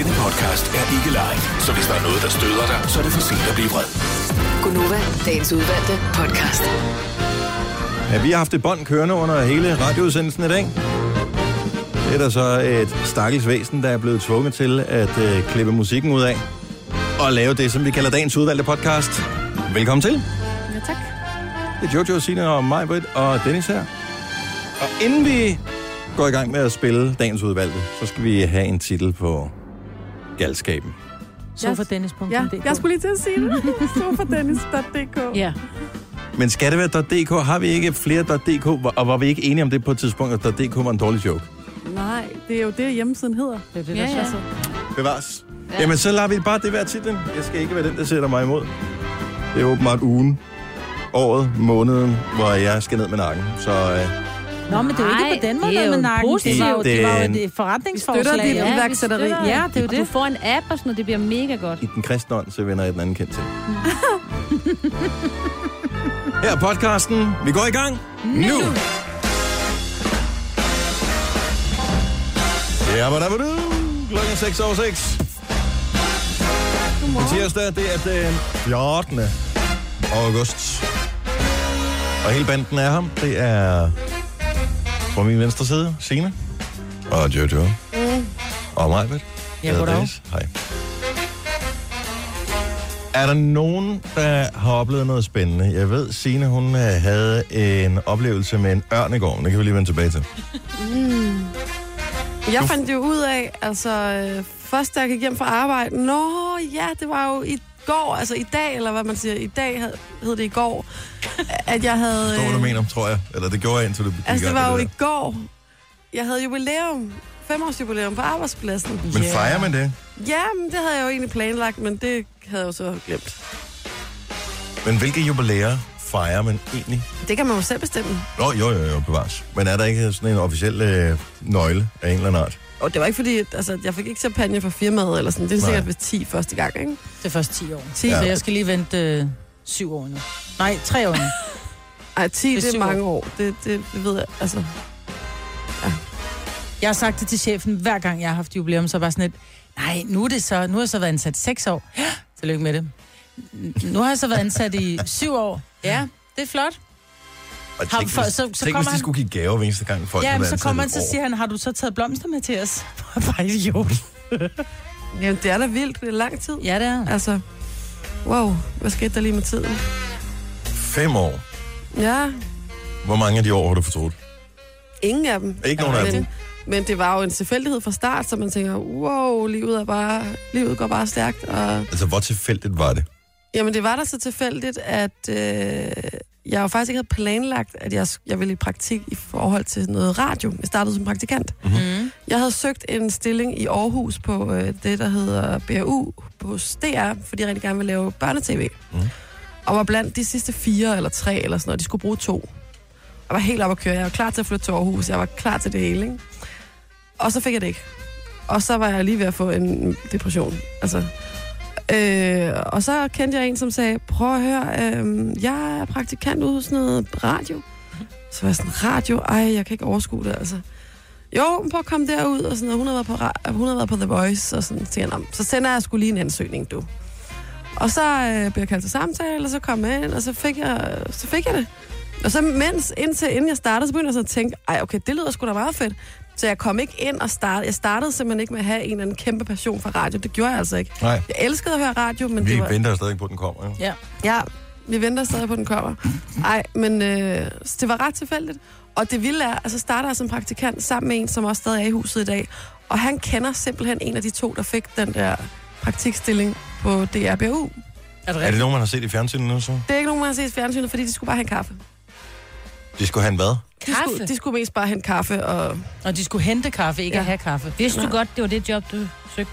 Denne podcast er ikke live, så hvis der er noget, der støder dig, så er det for sent at blive vred. Gunova, dagens udvalgte podcast. Ja, vi har haft et bånd kørende under hele radioudsendelsen i dag. Det er der så et stakkels væsen, der er blevet tvunget til at øh, klippe musikken ud af og lave det, som vi kalder dagens udvalgte podcast. Velkommen til. Ja, tak. Det er Jojo, Sina og mig, Britt og Dennis her. Og inden vi går i gang med at spille dagens udvalgte, så skal vi have en titel på galskaben. Sofadennis.dk. Ja, jeg skulle lige til at sige det. Sofadennis.dk. Ja. Men skal det være .dk? Har vi ikke flere .dk? Og var vi ikke enige om det på et tidspunkt, at .dk var en dårlig joke? Nej, det er jo det, hjemmesiden hedder. Det er det, Ja, der ja. altså. Bevares. Ja. Jamen, så lader vi bare det være titlen. Jeg skal ikke være den, der sætter mig imod. Det er åbenbart ugen, året, måneden, hvor jeg skal ned med nakken. Så øh, Nå, men det er jo Nej, ikke på den det måde er jo med nakken. Det var jo, det var jo et forretningsforslag. Vi støtter dit ja. iværksætteri. Ja, det er jo Og du det. får en app og sådan noget, det bliver mega godt. i den kristne ånd, så vender jeg den anden kendt til. Her er podcasten. Vi går i gang nu. Ja, hvad der du? Klokken 6 over 6. På tirsdag, det er den 14. august. Og hele banden er her. Det er på min venstre side, Signe. Og Jojo. Mm. Og mig, Britt. Ja, goddag. Hej. Er der nogen, der har oplevet noget spændende? Jeg ved, Signe, hun øh, havde en oplevelse med en ørn i går, men det kan vi lige vende tilbage til. Jeg fandt jo ud af, altså øh, først da jeg gik hjem fra arbejde, nå ja, det var jo i går, altså i dag, eller hvad man siger, i dag hed, hed det i går, at jeg havde... Forstår, hvad du øh, mener, tror jeg. Eller det gjorde jeg, indtil du gik Altså det var jo med i det går, jeg havde jubilæum, femårsjubilæum på arbejdspladsen. Men fejrer man det? Ja, men det havde jeg jo egentlig planlagt, men det havde jeg jo så glemt. Men hvilke jubilæer fejrer man egentlig? Det kan man jo selv bestemme. Nå, jo, jo, jo, bevares. Men er der ikke sådan en officiel øh, nøgle af en eller anden art? Og det var ikke fordi, at, altså, jeg fik ikke champagne for firmaet eller sådan. Det er Nej. sikkert ved 10 første gang, ikke? Det er først 10 år. 10. Så Ja. jeg skal lige vente øh, 7 år nu. Nej, 3 år nu. Ej, 10, Det er det er, mange år. Det, det, det ved jeg, altså. Jeg har sagt det til chefen, hver gang jeg har haft jubilæum, så var sådan et, nej, nu, er det så, nu har jeg så været ansat 6 år. Ja, tillykke med det. Nu har jeg så været ansat i 7 år. Ja, det er flot. Og Har- tænk, for- hvis, så- så tænk, hvis kommer de han- skulle give gaver hver eneste gang folk Ja, men så kommer han, så siger han, har du så taget blomster med til os? Bare idiot. Jamen, det er da vildt. Det er lang tid. Ja, det er. Altså, wow, hvad skete der lige med tiden? Fem år. Ja, Hvor mange af de år har du fortrudt? ingen af dem. Ikke nogen af men, dem. men det var jo en tilfældighed fra start, så man tænker, wow, livet, er bare, livet går bare stærkt. Og, Altså, hvor tilfældigt var det? Jamen, det var da så tilfældigt, at øh, jeg jo faktisk ikke havde planlagt, at jeg, jeg ville i praktik i forhold til noget radio. Jeg startede som praktikant. Mm. Jeg havde søgt en stilling i Aarhus på øh, det, der hedder BRU hos DR, fordi jeg rigtig gerne vil lave børnetv. Mm. Og var blandt de sidste fire eller tre eller sådan noget. De skulle bruge to. Jeg var helt op at køre. Jeg var klar til at flytte til Aarhus. Jeg var klar til det hele, ikke? Og så fik jeg det ikke. Og så var jeg lige ved at få en depression. Altså, øh, og så kendte jeg en, som sagde, prøv at høre, øh, jeg er praktikant ude hos noget radio. Så var jeg sådan, radio? Ej, jeg kan ikke overskue det, altså. Jo, men prøv at komme derud, og sådan, og hun havde været på, hun havde været på The Voice, og sådan, så, jeg, så sender jeg skulle lige en ansøgning, du. Og så øh, blev jeg kaldt til samtale, og så kom jeg ind, og så fik jeg, så fik jeg det. Og så mens, indtil inden jeg startede, så begyndte jeg så at tænke, ej, okay, det lyder sgu da meget fedt. Så jeg kom ikke ind og startede. Jeg startede simpelthen ikke med at have en eller anden kæmpe passion for radio. Det gjorde jeg altså ikke. Nej, Jeg elskede at høre radio, men vi det var... venter stadig på, at den kommer. Jo. Ja. Ja, vi venter stadig på, at den kommer. Ej, men øh, så det var ret tilfældigt. Og det vilde er, altså starter jeg som praktikant sammen med en, som også stadig er i huset i dag. Og han kender simpelthen en af de to, der fik den der praktikstilling på DRBU. Er det Er det rigtigt? nogen, man har set i fjernsynet nu så? Det er ikke nogen, man har set i fjernsynet, fordi de skulle bare have en kaffe. De skulle have en hvad? De skulle, de skulle mest bare hente kaffe, og Og de skulle hente kaffe, ikke Ja. at have kaffe. Vidste du Nej. godt, det var det job, du søgte?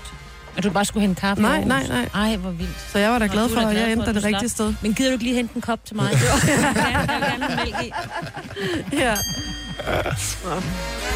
At du bare skulle hente kaffe? Nej, nej, nej. Ej, hvor vildt. så jeg var da glad du for, at jeg endte det du rigtige sted. Men gider du ikke lige hente en kop til mig? i. Ja.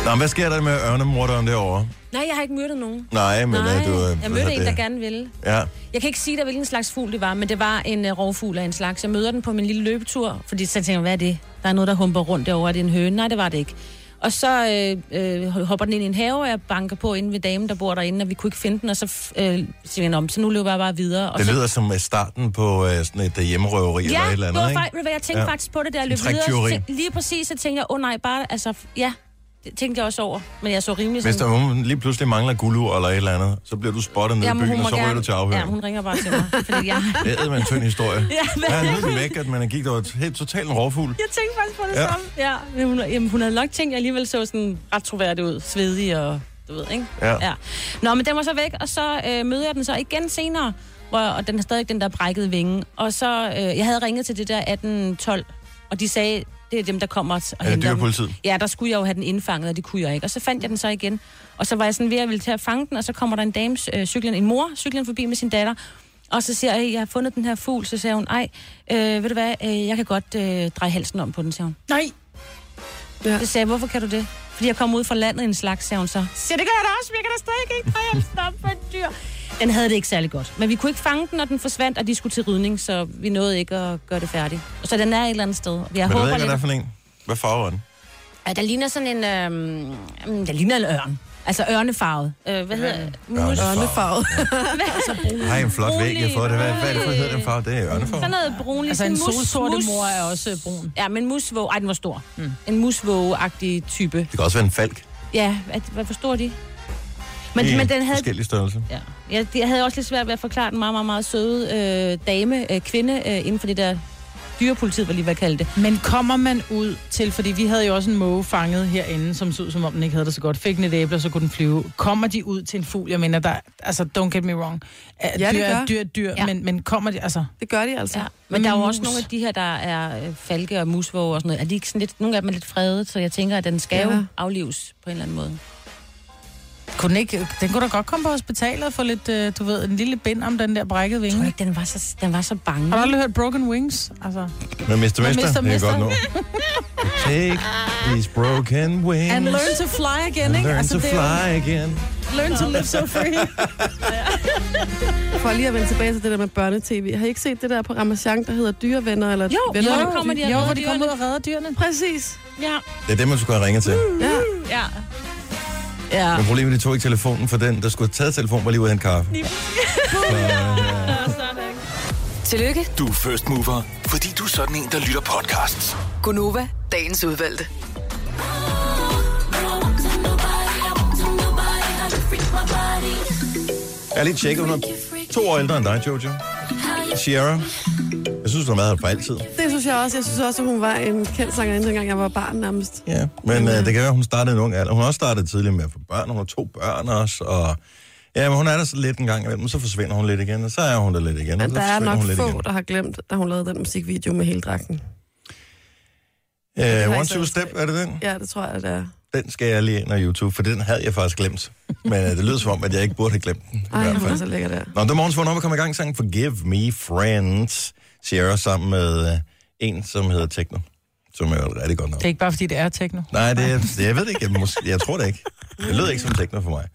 Nå, hvad sker der med ørnemorderen derovre? Nej, jeg har ikke mødt nogen. Nej, men Nej, øh, du... øh, jeg mødte en, det? der gerne ville. Ja, Jeg kan ikke sige dig, hvilken slags fugl det var, men det var en uh, rovfugl af en slags. Jeg møder den på min lille løbetur, fordi så tænker jeg, hvad er det? Der er noget, der humper rundt derovre. Er det en høne? Nej, det var det ikke. Og så øh, øh, hopper den ind i en have, og jeg banker på inde ved damen, der bor derinde, og vi kunne ikke finde den, og så øh, siger "Nå, men så nu løber jeg bare videre. Og Det så, lyder som øh, starten på øh, sådan et øh, hjemmerøveri eller Ja, et eller det andet, ikke? hvad, jeg tænkte Ja. ja. faktisk på det, der jeg løb videre. Lige præcis, så tænkte jeg, åh oh, nej, bare, altså, ja, det tænkte jeg også over. Men jeg så rimelig Hvis sådan... der hun lige pludselig mangler guldur eller et eller andet, så bliver du spottet nede i Jamen, byen, og så ryger gerne- du til afhør. Ja, hun ringer bare til mig, fordi jeg... Det er en tynd historie. Ja, Ja, nu er væk, at man gik der helt totalt en rovfugl. Jeg tænkte faktisk på det ja. samme. Ja, men hun, jamen, hun havde nok tænkt, at jeg alligevel så sådan ret troværdig ud. Svedig og du ved, ikke? Ja. ja. Nå, men den var så væk, og så øh, møder jeg den så igen senere, hvor, og den har stadig den der brækkede vinge. Og så, øh, jeg havde ringet til det der 1812, og de sagde, det er dem, der kommer og Er det henter dem. dyrepolitiet? Ja, der skulle jeg jo have den indfanget, og det kunne jeg ikke. Og så fandt jeg den så igen. Og så var jeg sådan ved at ville til at fange den, og så kommer der en dame øh, cyklen, en mor cyklen forbi med sin datter. Og så siger jeg, jeg har fundet den her fugl. Så siger hun, ej, øh, ved du hvad, øh, jeg kan godt øh, dreje halsen om på den, siger hun. Nej. Ja. Så sagde jeg, hvorfor kan du det? Fordi jeg kom ud fra landet i en slags, sagde hun så. Så det gør jeg da også, men jeg kan da stadig ikke dreje halsen om på et dyr. Den havde det ikke særlig godt. Men vi kunne ikke fange den, når den forsvandt, og de skulle til rydning, så vi nåede ikke at gøre det færdigt. Og så den er et eller andet sted. Jeg Men du ved håber ikke, hvad det er for en? Hvad farve er den? at der ligner sådan en... Øhm, jamen, der ligner en ørn. Altså ørnefarvet. Øh, hvad hedder det? Ørnefarvet. Har I en flot væg, jeg får det? Hvad, hvad er det for, hedder den farve? Det er ørnefarve. Sådan noget brunligt. Altså en mus, solsorte mor er også øh, brun. Ja, men musvåge... Ej, den var stor. Mm. En musvåge-agtig type. Det kan også være en falk Ja, at, hvad forstår de? Men, i men den havde... forskellige størrelser. Ja. Jeg, jeg havde også lidt svært ved at forklare den meget, meget, meget søde øh, dame, øh, kvinde, øh, inden for det der dyrepolitiet, var lige hvad kalde det. Men kommer man ud til, fordi vi havde jo også en måge fanget herinde, som så ud som om den ikke havde det så godt, fik den et æble, og så kunne den flyve. Kommer de ud til en fugl? Jeg mener, der, altså, don't get me wrong. Er Ja, det dyr, gør. er dyr, dyr, Ja. men, men kommer de, altså... Det gør de altså. Ja. Men der er jo også nogle af de her, der er øh, falke og musvåge og sådan noget. Er de ikke sådan lidt, nogle af dem er lidt fredet, så jeg tænker, at den skal Ja. jo aflives på en eller anden måde. Kunne den, ikke, den kunne da godt komme på hospitalet og få lidt, øh, du ved, en lille bind om den der brækkede Jeg tror vinge. ikke, den var så, den var så bange. Har du aldrig hørt Broken Wings? Altså, Men Mr. Mister, Mr. det er Mister. godt nu. Take these broken wings and learn to fly again, and ikke? learn Altså, to det er jo- fly again. Learn to live so free. For lige at vende tilbage til det der med børnetv. Har I ikke set det der på Ramachan, der hedder Dyrevenner? Eller Jo, venner jo, kommer de Jo, hvor de kommer ud og redder dyrene. Præcis. Ja, Det er det, man skulle have ringet til. Ja. ja. Ja. Men problemet, de tog ikke telefonen for den, der skulle have taget telefonen, var lige ude af en kaffe. Så, ja. Tillykke, Du er first mover, fordi du er sådan en, der lytter podcasts. Gunova, dagens udvalgte. Jeg er lidt tjekket, hun er to år ældre end dig, Jojo. Sierra. Jeg synes, hun har været her for altid. Det synes jeg også. Jeg synes også, at hun var en kendt sangerinde, dengang jeg var barn nærmest. Ja, men øh, det kan være, hun startede en ung alder. Hun har også startet tidligere med at få børn. Hun har to børn også, og... Ja, men hun er der så lidt en gang imellem, så forsvinder hun lidt igen, og så er hun der lidt igen. og Men der er nok hun få, igen. der har glemt, da hun lavede den musikvideo med hele dragten. Øh, har one, two, step, er det den? Ja, det tror jeg, det er. Den skal jeg lige ind på YouTube, for den havde jeg faktisk glemt. Men øh, det lyder som om, at jeg ikke burde have glemt den. i Ej, hvert hun fald. er så lækker der. Nå, det er morgens op og komme i gang sangen Forgive Me Friends. Sierra sammen med øh, en, som hedder Techno. Som er rigtig godt navn. Det er ikke bare, fordi det er techno. Nej, det, er- det jeg ved det ikke. Jeg, mås- jeg tror det ikke. Det lød ikke som Techno for mig.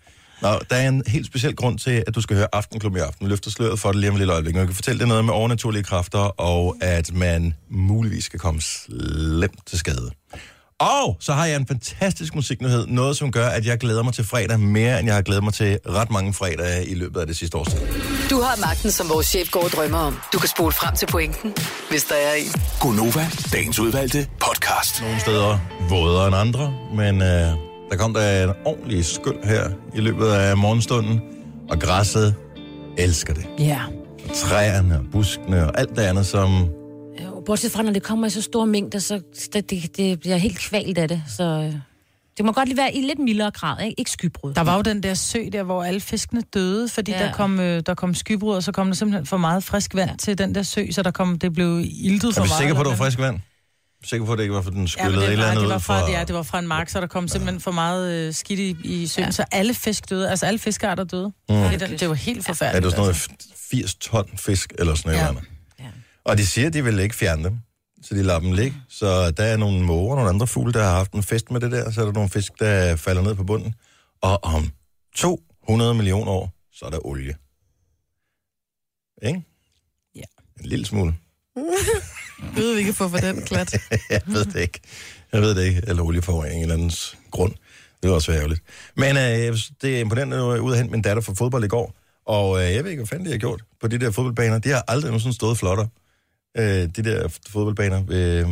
Nå, der er en helt speciel grund til, at du skal høre Aftenklub i aften. Løfter sløret for det lige om et lille øjeblik. Jeg kan fortælle dig noget med overnaturlige kræfter, og at man muligvis skal komme slemt til skade. Og så har jeg en fantastisk musiknyhed. Noget, som gør, at jeg glæder mig til fredag mere, end jeg har glædet mig til ret mange fredage i løbet af det sidste års tid. Du har magten, som vores chef går og drømmer om. Du kan spole frem til pointen, hvis der er en. Gonova, dagens udvalgte podcast. Nogle steder vådere end andre, men øh, der kom der en ordentlig skyld her i løbet af morgenstunden, og græsset elsker det. Ja. Og træerne og buskene og alt det andet, som... Bortset fra, når det kommer i så store mængder, så det, det, det bliver helt kvalt af det. Så øh, det må godt lige være i lidt mildere grad, ikke? Ikke skybrud. Der var jo den der sø der, hvor alle fiskene døde, fordi ja. Ja. der, kom, øh, der kom skybrud, og så kom der simpelthen for meget frisk vand ja. til den der sø, så der kom, det blev iltet for Er vi meget. sikre på, at det var eller frisk vand? Er sikre på, at det ikke var, for den Ja, skyllede et det, eller var, andet det, var ud fra, fra... ja, det var fra en mark, så der kom simpelthen for meget øh, skidt i, i søen, ja. Ja. så alle fisk døde, altså alle fiskearter døde. Mm. Det, det var helt Ja, forfærdeligt. det var sådan altså. noget 80 ton fisk, eller sådan noget. Ja. eller andet. Og de siger, at de vil ikke fjerne dem, så de lader dem ligge. Så der er nogle måger og nogle andre fugle, der har haft en fest med det der, så er der nogle fisk, der falder ned på bunden. Og om 200 millioner år, så er der olie. Ikke? Ja. En lille smule. Gud, vi kan få for den klat. jeg ved det ikke. Jeg ved det ikke. Eller olieforurening eller andens grund. Det er også ærgerligt. Men øh, det er imponerende, at jeg var ude og hente min datter fra fodbold i går. Og øh, jeg ved ikke, hvad fanden de har gjort på de der fodboldbaner. De har aldrig nogensinde stået flottere. Øh, de der fodboldbaner ved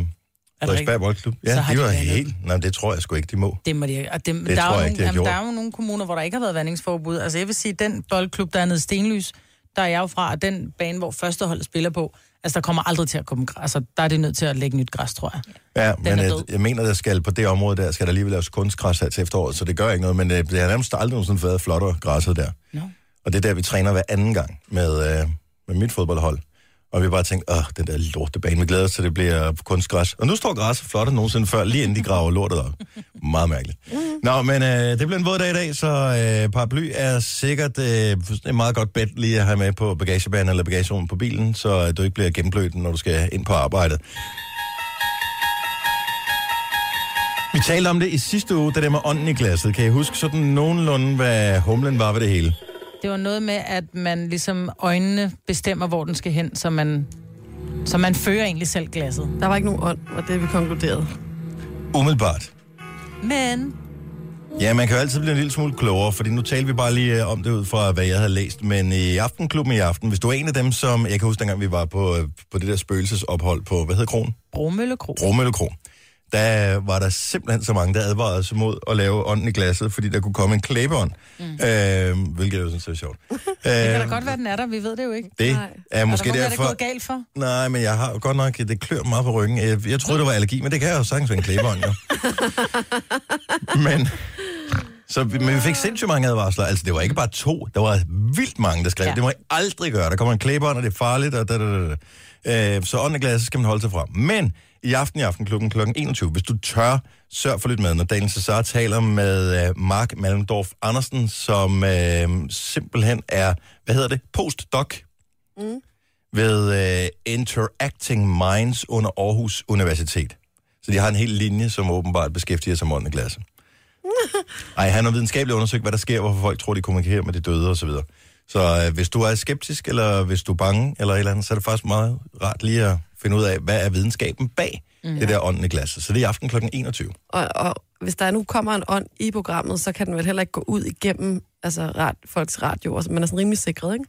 Frederiksberg Boldklub. Ja, de de var vandet. helt... Nej, men det tror jeg sgu ikke, de må. Det må de, og det, Det der, tror er jeg ikke, de har jamen, der er jo nogle kommuner, hvor der ikke har været vandingsforbud. Altså jeg vil sige, den boldklub, der er nede i Stenlys, der er jeg jo fra, og den bane, hvor førsteholdet spiller på, altså der kommer aldrig til at komme græs. Altså der er det nødt til at lægge nyt græs, tror jeg. Ja, men er jeg, død. jeg mener, der skal på det område der, skal der alligevel laves kunstgræs her til efteråret, så det gør ikke noget, men øh, det har nærmest aldrig nogensinde været flottere græsset der. No. Og det er der, vi træner hver anden gang med, øh, med mit fodboldhold. Og vi bare tænkt, åh, den der lortebane, vi glæder os til, det bliver kunstgræs. Og nu står græsset flottere end nogensinde før, lige inden de graver lortet op. Meget mærkeligt. Nå, men øh, det bliver en våd dag i dag, så øh, paraply er sikkert øh, et meget godt bed lige at have med på bagagebanen eller bagagerummet på bilen, så øh, du ikke bliver gennemblødt, når du skal ind på arbejdet. Vi talte om det i sidste uge, det der med ånden i glasset. Kan I huske sådan nogenlunde, hvad humlen var ved det hele? Det var noget med, at man ligesom øjnene bestemmer, hvor den skal hen, så man, så man fører egentlig selv glasset. Der var ikke nogen ånd, var det, vi konkluderede. Umiddelbart. Men Ja, man kan jo altid blive en lille smule klogere, fordi nu talte vi bare lige øh, om det ud fra, hvad jeg havde læst. Men i Aftenklubben i aften, hvis du er en af dem, som... Jeg kan huske, dengang vi var på, øh, på det der spøgelsesophold på, hvad hedder kronen? Bromølle Kro. Bromølle Kro. Der var der simpelthen så mange, der advarede os imod at lave ånden i glasset, fordi der kunne komme en klæbeånd. Mm. Øh, hvilket jeg jo synes er sjovt. Det kan da godt være, den er der. Vi ved det jo ikke. Det Nej. er måske der, derfor... Er det gået galt for? Nej, men jeg har godt nok, det klør meget på ryggen. Jeg, jeg troede, det var allergi, men det kan jo sagtens være en klæbeånd, jo. men, så, men vi fik sindssygt mange advarsler. Altså, det var ikke bare to, der var vildt mange, der skrev, ja. Det må I aldrig gøre. Der kommer en klæbeånd, og det er farligt, og da, da, da. Øh, så åndeglasset skal man holde sig fra. Men i aften i aften klokken kl. 21, hvis du tør, sørg for lidt med, når Daniel Cesar taler med øh, Mark Malmdorf Andersen, som øh, simpelthen er, hvad hedder det, postdoc ved øh, Interacting Minds under Aarhus Universitet. Så de har en hel linje, som åbenbart beskæftiger sig med ånden i glasset. Ej, han har videnskabeligt undersøgt, hvad der sker, hvorfor folk tror, de kommunikerer med de døde osv. Så, videre. så øh, hvis du er skeptisk, eller hvis du er bange, eller et eller andet, så er det faktisk meget rart lige at finde ud af, hvad er videnskaben bag mm. det der ånden i glasset. Så det er i aften kl. 21. Og, og hvis der nu kommer en ånd i programmet, så kan den vel heller ikke gå ud igennem altså, rat, folks radio. Altså, man er sådan rimelig sikret, ikke?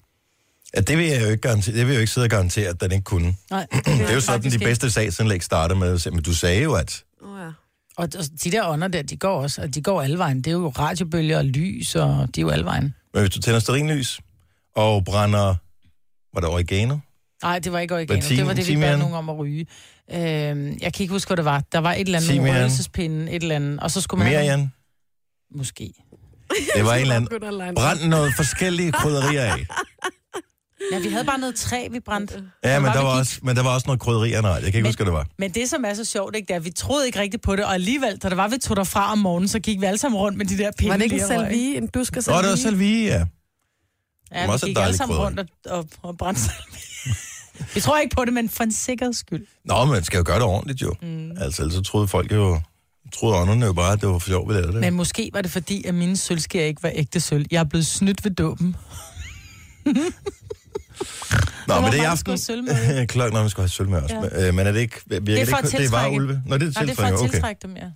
Ja, det vil jeg jo ikke, garantere, det vil jeg jo ikke sidde og garantere, at den ikke kunne. Nej, Det er jo sådan, de bedste sagsindlæg starter med. Men du sagde jo, at oh, ja. Og og de der ånder der, de går også, og de går alle vejen. Det er jo radiobølger og lys, og de er jo alle vejen. men hvis du tænder sterinlys og brænder, var det oregano? Nej, det var ikke oregano. Tim- det var det, vi bad nogen om at ryge. Øhm, jeg kan ikke huske, hvad det var. Der var et eller andet, Timian. røgelsespinde, et eller andet. Og så skulle man... Have- Jan? Måske. Det var en eller anden... Brænd noget forskellige krydderier af. Ja, vi havde bare noget træ, vi brændte. Ja, men der, var også, men der var også noget krydderier, nej. Jeg kan ikke Men- huske, hvad det var. Men det, som er så sjovt, ikke, det er, at vi troede ikke rigtigt på det, og alligevel, da der var, vi tog derfra om morgenen, så gik vi alle sammen rundt med de der pinde. Var det ikke en og salvie? En dusk Nå, salvie? det var salvie, ja. Ja, var vi også et gik alle sammen krydderi. rundt og, og, og brændte salvie. Vi tror ikke på det, men for en sikkerheds skyld. Nå, men man skal jo gøre det ordentligt, jo. Mm. Altså, ellers så troede folk jo... Troede ånderne jo bare, at det var for sjovt, vi lavede det. Men måske var det fordi, at mine sølvsker ikke var ægte sølv. Jeg er blevet snydt ved dåben. Nå, men det er i aften. skulle. Klokken, når vi skal have sølv med os. Ja. Ja. Men er det ikke... Virker Det er for ikke, at det er bare tiltrække. ulve? Nå, det er Nej, det er for tiltrække, at okay. tiltrække dem, ja.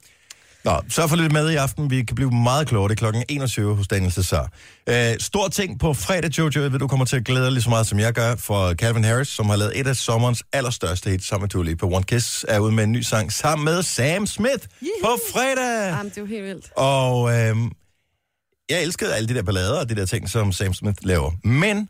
Nå, sørg for lidt med i aften. Vi kan blive meget klogere. Det er klokken 21 hos Daniel Cesar. Øh, stor ting på fredag, Jojo. Jeg ved, du kommer til at glæde dig lige så meget, som jeg gør, for Calvin Harris, som har lavet et af sommerens allerstørste hits sammen med Dua Lipa. One Kiss er ude med en ny sang sammen med Sam Smith på fredag. Jamen, det er jo helt vildt. Og øh, jeg elskede alle de der ballader og de der ting, som Sam Smith laver. Men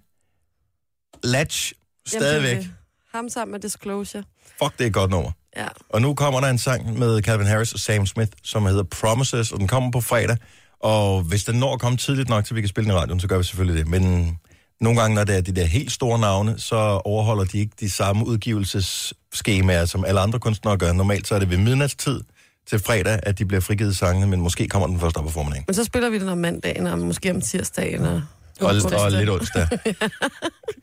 Latch, Jamen, det stadigvæk, det. Ham sammen med Disclosure. fuck, det er et godt nummer. Ja. Og nu kommer der en sang med Calvin Harris og Sam Smith, som hedder Promises, og den kommer på fredag. Og hvis den når at komme tidligt nok, til vi kan spille den i radioen, så gør vi selvfølgelig det. Men nogle gange, når det er de der helt store navne, så overholder de ikke de samme udgivelsesskemaer, som alle andre kunstnere gør. Normalt så er det ved midnatstid til fredag, at de bliver frigivet sangene, men måske kommer den først op på formiddagen. Men så spiller vi den om mandagen, og måske om tirsdagen. Og... Og, Onsdag. og lidt onsdag.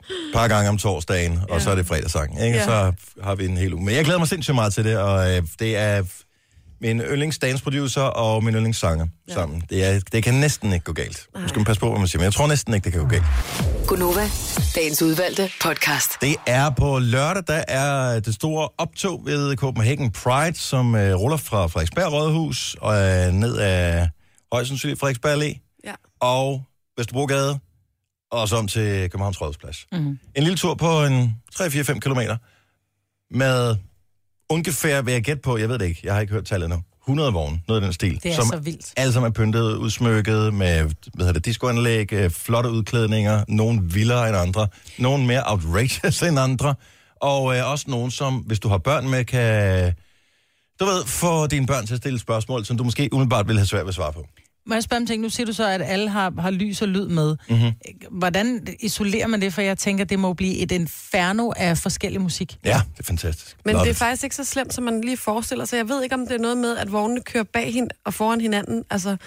Et par gange om torsdagen, og så er det fredagssang. Ikke? Ja. Så har vi en hel uge. Men jeg glæder mig sindssygt meget til det, og øh, det er min yndlingsdansproducer og min yndlingssanger ja. sammen. Det, er, det kan næsten ikke gå galt. Nu skal man passe på, hvad man siger, men jeg tror næsten ikke, det kan gå galt. Gunova, dagens udvalgte podcast. Det er på lørdag, der er det store optog ved Copenhagen Pride, som øh, ruller fra Frederiksberg Rådhus og øh, ned af højst sandsynligt Frederiksberg Allé Ja. og Vesterbrogade, og så om til Københavns Rådhusplads. Mm-hmm. En lille tur på en 3-4-5 kilometer med ungefær, vil jeg gætte på, jeg ved det ikke, jeg har ikke hørt tallet nu, 100 vogne, noget af den stil. Det er som så vildt. alle sammen er pyntet, udsmykket med, hvad hedder det, discoanlæg, øh, flotte udklædninger, nogle vildere end andre, nogle mere outrageous end andre, og øh, også nogle, som, hvis du har børn med, kan, du ved, få dine børn til at stille spørgsmål, som du måske umiddelbart vil have svært ved at svare på. Må jeg spørge om ting? Nu siger du så, at alle har, har lys og lyd med. Mhm. Mm-hmm. Hvordan isolerer man det? For jeg tænker, det må blive et inferno af forskellig musik. Ja, det er fantastisk. Men Love det er it. faktisk ikke så slemt, som man lige forestiller sig. Jeg ved ikke, om det er noget med, at vognene kører bag hin og foran hinanden. Altså,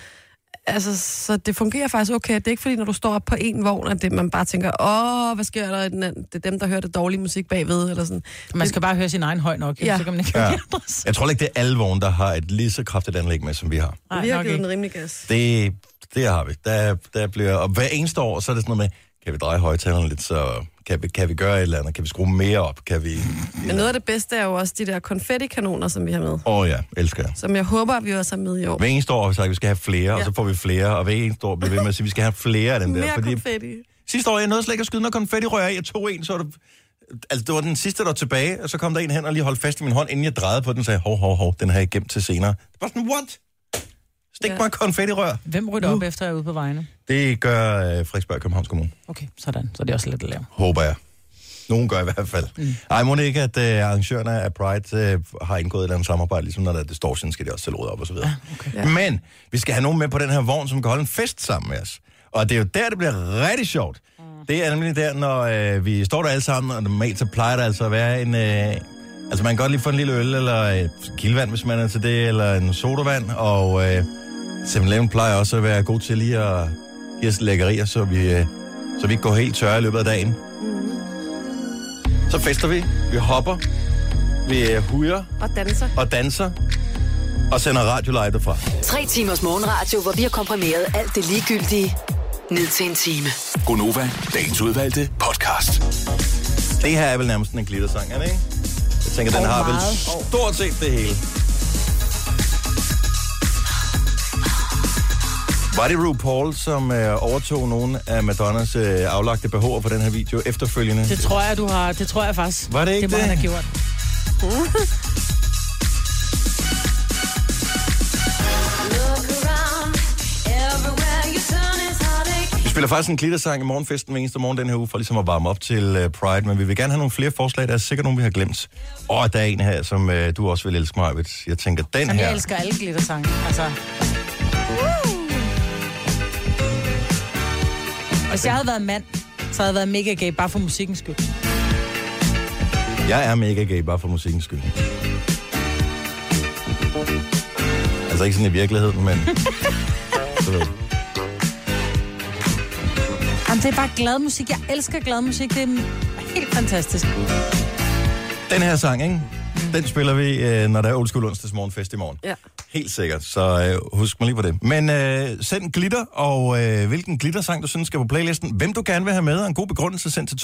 altså, så det fungerer faktisk okay. Det er ikke fordi, når du står op på en vogn, at det, man bare tænker, åh, hvad sker der? i den anden? Det er dem, der hører det dårlige musik bagved, eller sådan. Man skal bare høre sin egen høj nok, ja. Så kan man ikke Ja. Jeg tror ikke, det er alle vogne, der har et lige så kraftigt anlæg med, som vi har. Nej, vi har givet ikke. den rimelig gas. Det, det har vi. Der, der bliver, og hver eneste år, så er det sådan noget med, kan vi dreje højtalerne lidt, så kan vi, kan vi gøre et eller andet, kan vi skrue mere op, kan vi... Men noget af det bedste er jo også de der konfettikanoner, som vi har med. Åh oh, ja, elsker jeg. Som jeg håber, at vi også har med i år. Hver eneste år har vi sagt, at vi skal have flere, ja. og så får vi flere, og hver eneste år bliver vi ved med at sige, at vi skal have flere af dem der. Mere Fordi konfetti. sidste år, jeg nåede slet ikke at skyde noget konfettirør af. Jeg tog en, så var det... Altså, det var den sidste, der var tilbage, og så kom der en hen og lige holdt fast i min hånd, inden jeg drejede på den, og sagde, hov, hov, hov, den har jeg gemt til senere. Det var sådan, what? Stik Ja. mig konfettirør. Hvem rydder op efter at er ude på vejene? Det gør øh, Frederiksberg Københavns Kommune. Okay, sådan. Så er det også lidt at lave. Håber jeg. Nogen gør i hvert fald. Mm. Ej, må det ikke, at øh, arrangørerne af Pride øh, har indgået et eller andet samarbejde, ligesom når der er distortion, skal de også selv rydde op og så videre. okay. Ja. Men vi skal have nogen med på den her vogn, som kan holde en fest sammen med os. Og det er jo der, det bliver rigtig sjovt. Mm. Det er nemlig der, når øh, vi står der alle sammen, og normalt så plejer der altså at være en... Øh, altså man kan godt lige få en lille øl, eller et kildevand, hvis man er til det, eller en sodavand, og øh, 7-Eleven plejer også at være god til lige at give os lækkerier, så vi, øh, så vi ikke går helt tørre i løbet af dagen. Så fester vi, vi hopper, vi øh, hujer Og danser. og danser, og sender radio live derfra. Tre timers morgenradio, hvor vi har komprimeret alt det ligegyldige ned til en time. Gonova, dagens udvalgte podcast. Det her er vel nærmest en glittersang, er det ikke? Jeg tænker, den Og har vel stort set det hele. Var det RuPaul, som øh, overtog nogle af Madonnas øh, aflagte behover på den her video efterfølgende? Det tror jeg, du har. Det tror jeg faktisk. Var det ikke det? må det? han have gjort. Vi spiller faktisk en glittersang i morgenfesten hver eneste morgen den her uge, for ligesom at varme op til uh, Pride, men vi vil gerne have nogle flere forslag. Der er sikkert nogle, vi har glemt. Og der er en her, som uh, du også vil elske mig, Jeg tænker, den Jamen, her... jeg elsker alle glittersange. Altså. Og hvis jeg havde været mand, så havde jeg været mega gay, bare for musikkens skyld. Jeg er mega gay, bare for musikkens skyld. Altså ikke sådan i virkeligheden, men... du ved. Jamen, det er bare glad musik. Jeg elsker glad musik. Det er helt fantastisk. Den her sang, ikke? Den spiller vi, øh, når der er Old School onsdags morgenfest i morgen. Ja. Helt sikkert, så øh, husk mig lige på det. Men øh, send glitter, og øh, hvilken glittersang, du synes skal på playlisten. Hvem du gerne vil have med, og en god begrundelse, send til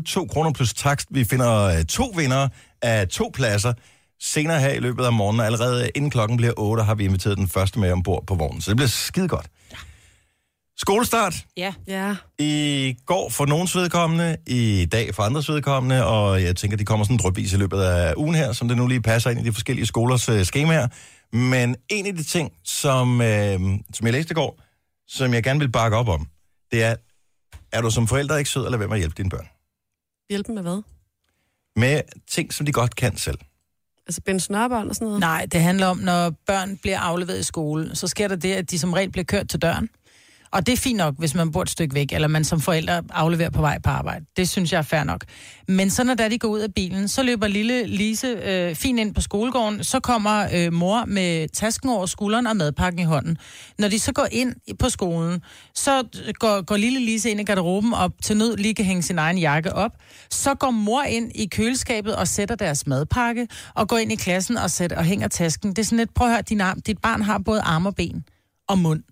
12.20. 2 kroner plus takst. Vi finder øh, to vinder af to pladser senere her i løbet af morgenen. Og Allerede inden klokken bliver 8, har vi inviteret den første med ombord på vognen. Så det bliver skide godt. Skolestart Ja. Ja. i går for nogens vedkommende, i dag for andres vedkommende, og jeg tænker, de kommer sådan drøbvis i løbet af ugen her, som det nu lige passer ind i de forskellige skolers øh, skemaer. Men en af de ting, som, øh, som jeg læste i går, som jeg gerne vil bakke op om, det er, er du som forælder ikke sød, eller hvem at hjælpe dine børn? Hjælpe med hvad? Med ting, som de godt kan selv. Altså binde snørbånd og sådan noget? Nej, det handler om, når børn bliver afleveret i skole, så sker der det, at de som regel bliver kørt til døren. Og det er fint nok, hvis man bor et stykke væk, eller man som forældre afleverer på vej på arbejde. Det synes jeg er fair nok. Men så når de går ud af bilen, så løber lille Lise øh, fint ind på skolegården, så kommer øh, mor med tasken over skulderen og madpakken i hånden. Når de så går ind på skolen, så øh, går, går lille Lise ind i garderoben og til nød lige kan hænge sin egen jakke op. Så går mor ind i køleskabet og sætter deres madpakke, og går ind i klassen og, sætter, og hænger tasken. Det er sådan lidt, prøv at høre, din arm, dit barn har både arme og ben og mund.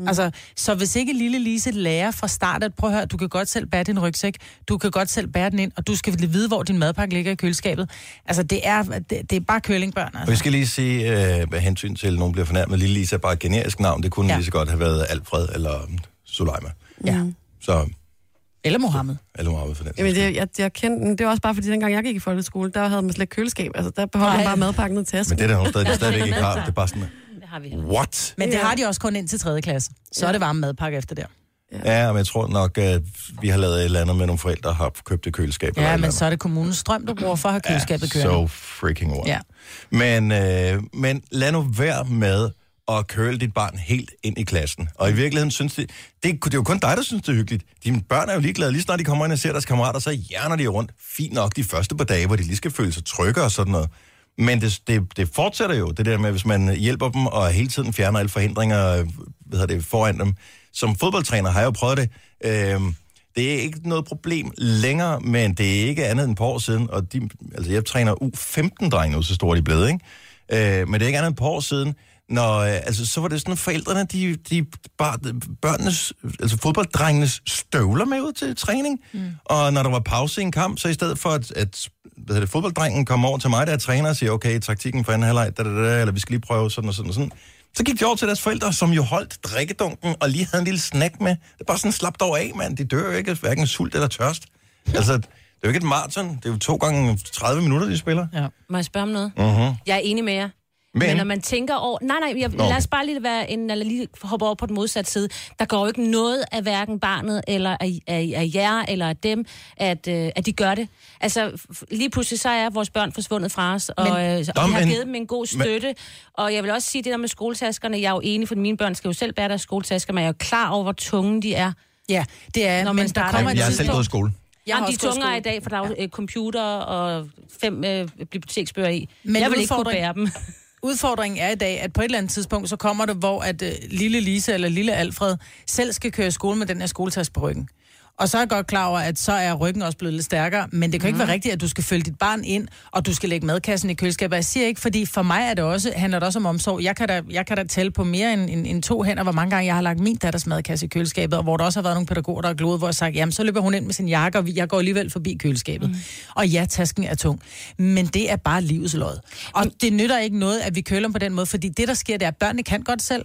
Mm. Altså, så hvis ikke lille Lise lærer fra start, at prøv at høre, du kan godt selv bære din rygsæk, du kan godt selv bære den ind, og du skal vide, hvor din madpakke ligger i køleskabet. Altså, det er, det, det er bare kølingbørn, Og altså. vi skal lige sige, øh, med hensyn til, at nogen bliver fornærmet, Lille Lise er bare et generisk navn. Det kunne ja. Lige så godt have været Alfred eller Suleima. Ja. Så, Eller Mohammed. eller Mohammed for den. Jamen, det, jeg, jeg kendte den. Det var også bare, fordi dengang jeg gik i folkeskole, der havde man slet ikke køleskab. Altså, der beholdt man bare madpakken i tasken. Men det er der steder, de stadigvæk ikke har. Det er bare sådan, har vi. what? Men det har de også kun ind til 3. klasse. Så er det varme madpakke efter der. Ja, men jeg tror nok, at vi har lavet et eller andet med nogle forældre, der har købt et køleskab. eller Ja, eller men så er det kommunens strøm, du bruger for at have køleskabet kørende. So freaking what. Ja. Men, øh, men lad nu være med at køle dit barn helt ind i klassen. Og i virkeligheden synes de, det, det er jo kun dig, der synes, det er hyggeligt. Dine børn er jo ligeglade. Lige snart de kommer ind og ser deres kammerater, så hjerner de rundt. Fint nok de første par dage, hvor de lige skal føle sig trygge og sådan noget. Men det, det, det fortsætter jo, det der med, hvis man hjælper dem og hele tiden fjerner alle forhindringer hvad hedder det, foran dem. Som fodboldtræner har jeg jo prøvet det. Øh, det er ikke noget problem længere, men det er ikke andet end et par år siden. Og de, altså jeg træner U15-drenge nu, så store de blevet, ikke? Øh, men det er ikke andet end et par år siden, når, øh, altså, så var det sådan, at forældrene, de, de bare, børnenes, altså fodbolddrengenes støvler med ud til træning. Mm. Og når der var pause i en kamp, så i stedet for, at, at hvad hedder det, fodbolddrengen kom over til mig, der er træner, og siger, okay, taktikken for anden halvleg, da, da, da, eller vi skal lige prøve sådan og sådan og sådan. Så gik de over til deres forældre, som jo holdt drikkedunken, og lige havde en lille snack med. Det er bare sådan slapt over af, mand. De dør jo ikke, hverken sult eller tørst. Altså, det er jo ikke et maraton. Det er jo to gange 30 minutter, de spiller. Ja. Må jeg spørge om noget? Uh-huh. Jeg er enig med jer. Men- Men, men når man tænker over... Nej, nej, jeg, Nå, lad os bare lige, være en, eller lige hoppe over på den modsatte side. Der går jo ikke noget af hverken barnet, eller af, af, af jer, eller af dem, at, øh, at de gør det. Altså, lige pludselig så er vores børn forsvundet fra os, og, Men- øh, og Nå, vi har men- givet dem en god støtte. Og jeg vil også sige det der med skoletaskerne. Jeg er jo enig, for mine børn skal jo selv bære deres skoletasker, men jeg er jo klar over, hvor tunge de er. Ja, det er, Når men man der starter- kommer et Jeg har selv gået i skole. Jeg har Jamen, de er tungere skole. i dag, for der er jo øh, computer og fem øh, biblioteksbøger i. Men Men jeg vil ikke kunne bære dem. Udfordringen er i dag, at på et eller andet tidspunkt, så kommer det, hvor at uh, lille Lise eller lille Alfred selv skal køre i skole med den her skoletaske på ryggen. Og så er jeg godt klar over, at så er ryggen også blevet lidt stærkere, men det kan mm. ikke være rigtigt, at du skal følge dit barn ind, og du skal lægge madkassen i køleskabet. Jeg siger ikke, fordi for mig er det også, handler det også om omsorg. Jeg kan da, jeg kan da tælle på mere end, end, end to hænder, hvor mange gange jeg har lagt min datters madkasse i køleskabet, og hvor der også har været nogle pædagoger, der har gloet, hvor jeg har sagt, jamen så løber hun ind med sin jakke, og jeg går alligevel forbi køleskabet. Mm. Og ja, tasken er tung, men det er bare livets lod. Og det nytter ikke noget, at vi køler dem på den måde, fordi det, der sker, det er, at børnene kan godt selv,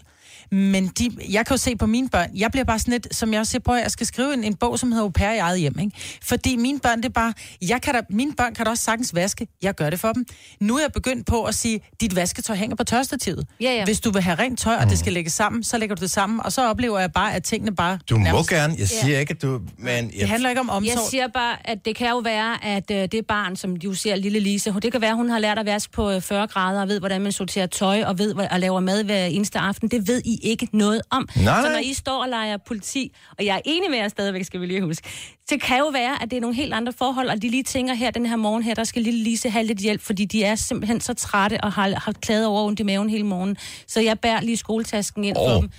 men de, jeg kan jo se på mine børn, jeg bliver bare sådan lidt, som jeg også siger, prøv at jeg skal skrive en, en bog, som hedder Au pair i eget hjem, ikke? Fordi mine børn, det er bare, jeg kan da, mine børn kan da også sagtens vaske, jeg gør det for dem. Nu er jeg begyndt på at sige, dit vasketøj hænger på tørstativet. Ja, ja. Hvis du vil have rent tøj, og det skal lægges sammen, så lægger du det sammen, og så oplever jeg bare, at tingene bare... Du må nærmest- gerne. Jeg siger ikke, at du... Men Det handler ikke om omsorg. Jeg siger bare, at det kan jo være, at øh, det barn, som du ser, lille Lise, det kan være, hun har lært at vaske på øh, 40 grader, og ved, hvordan man sorterer tøj, og ved, hvad, at laver mad hver eneste aften. Det ved I ikke noget om. Nej, Så når I står og leger politi, og jeg er enig med jer stadigvæk, skal vi lige huske, det kan jo være, at det er nogle helt andre forhold, og de lige tænker her, den her morgen her, der skal lille Lise have lidt hjælp, fordi de er simpelthen så trætte og har, har klaget over ondt i maven hele morgen. Så jeg bærer lige skoletasken ind Åh. for dem.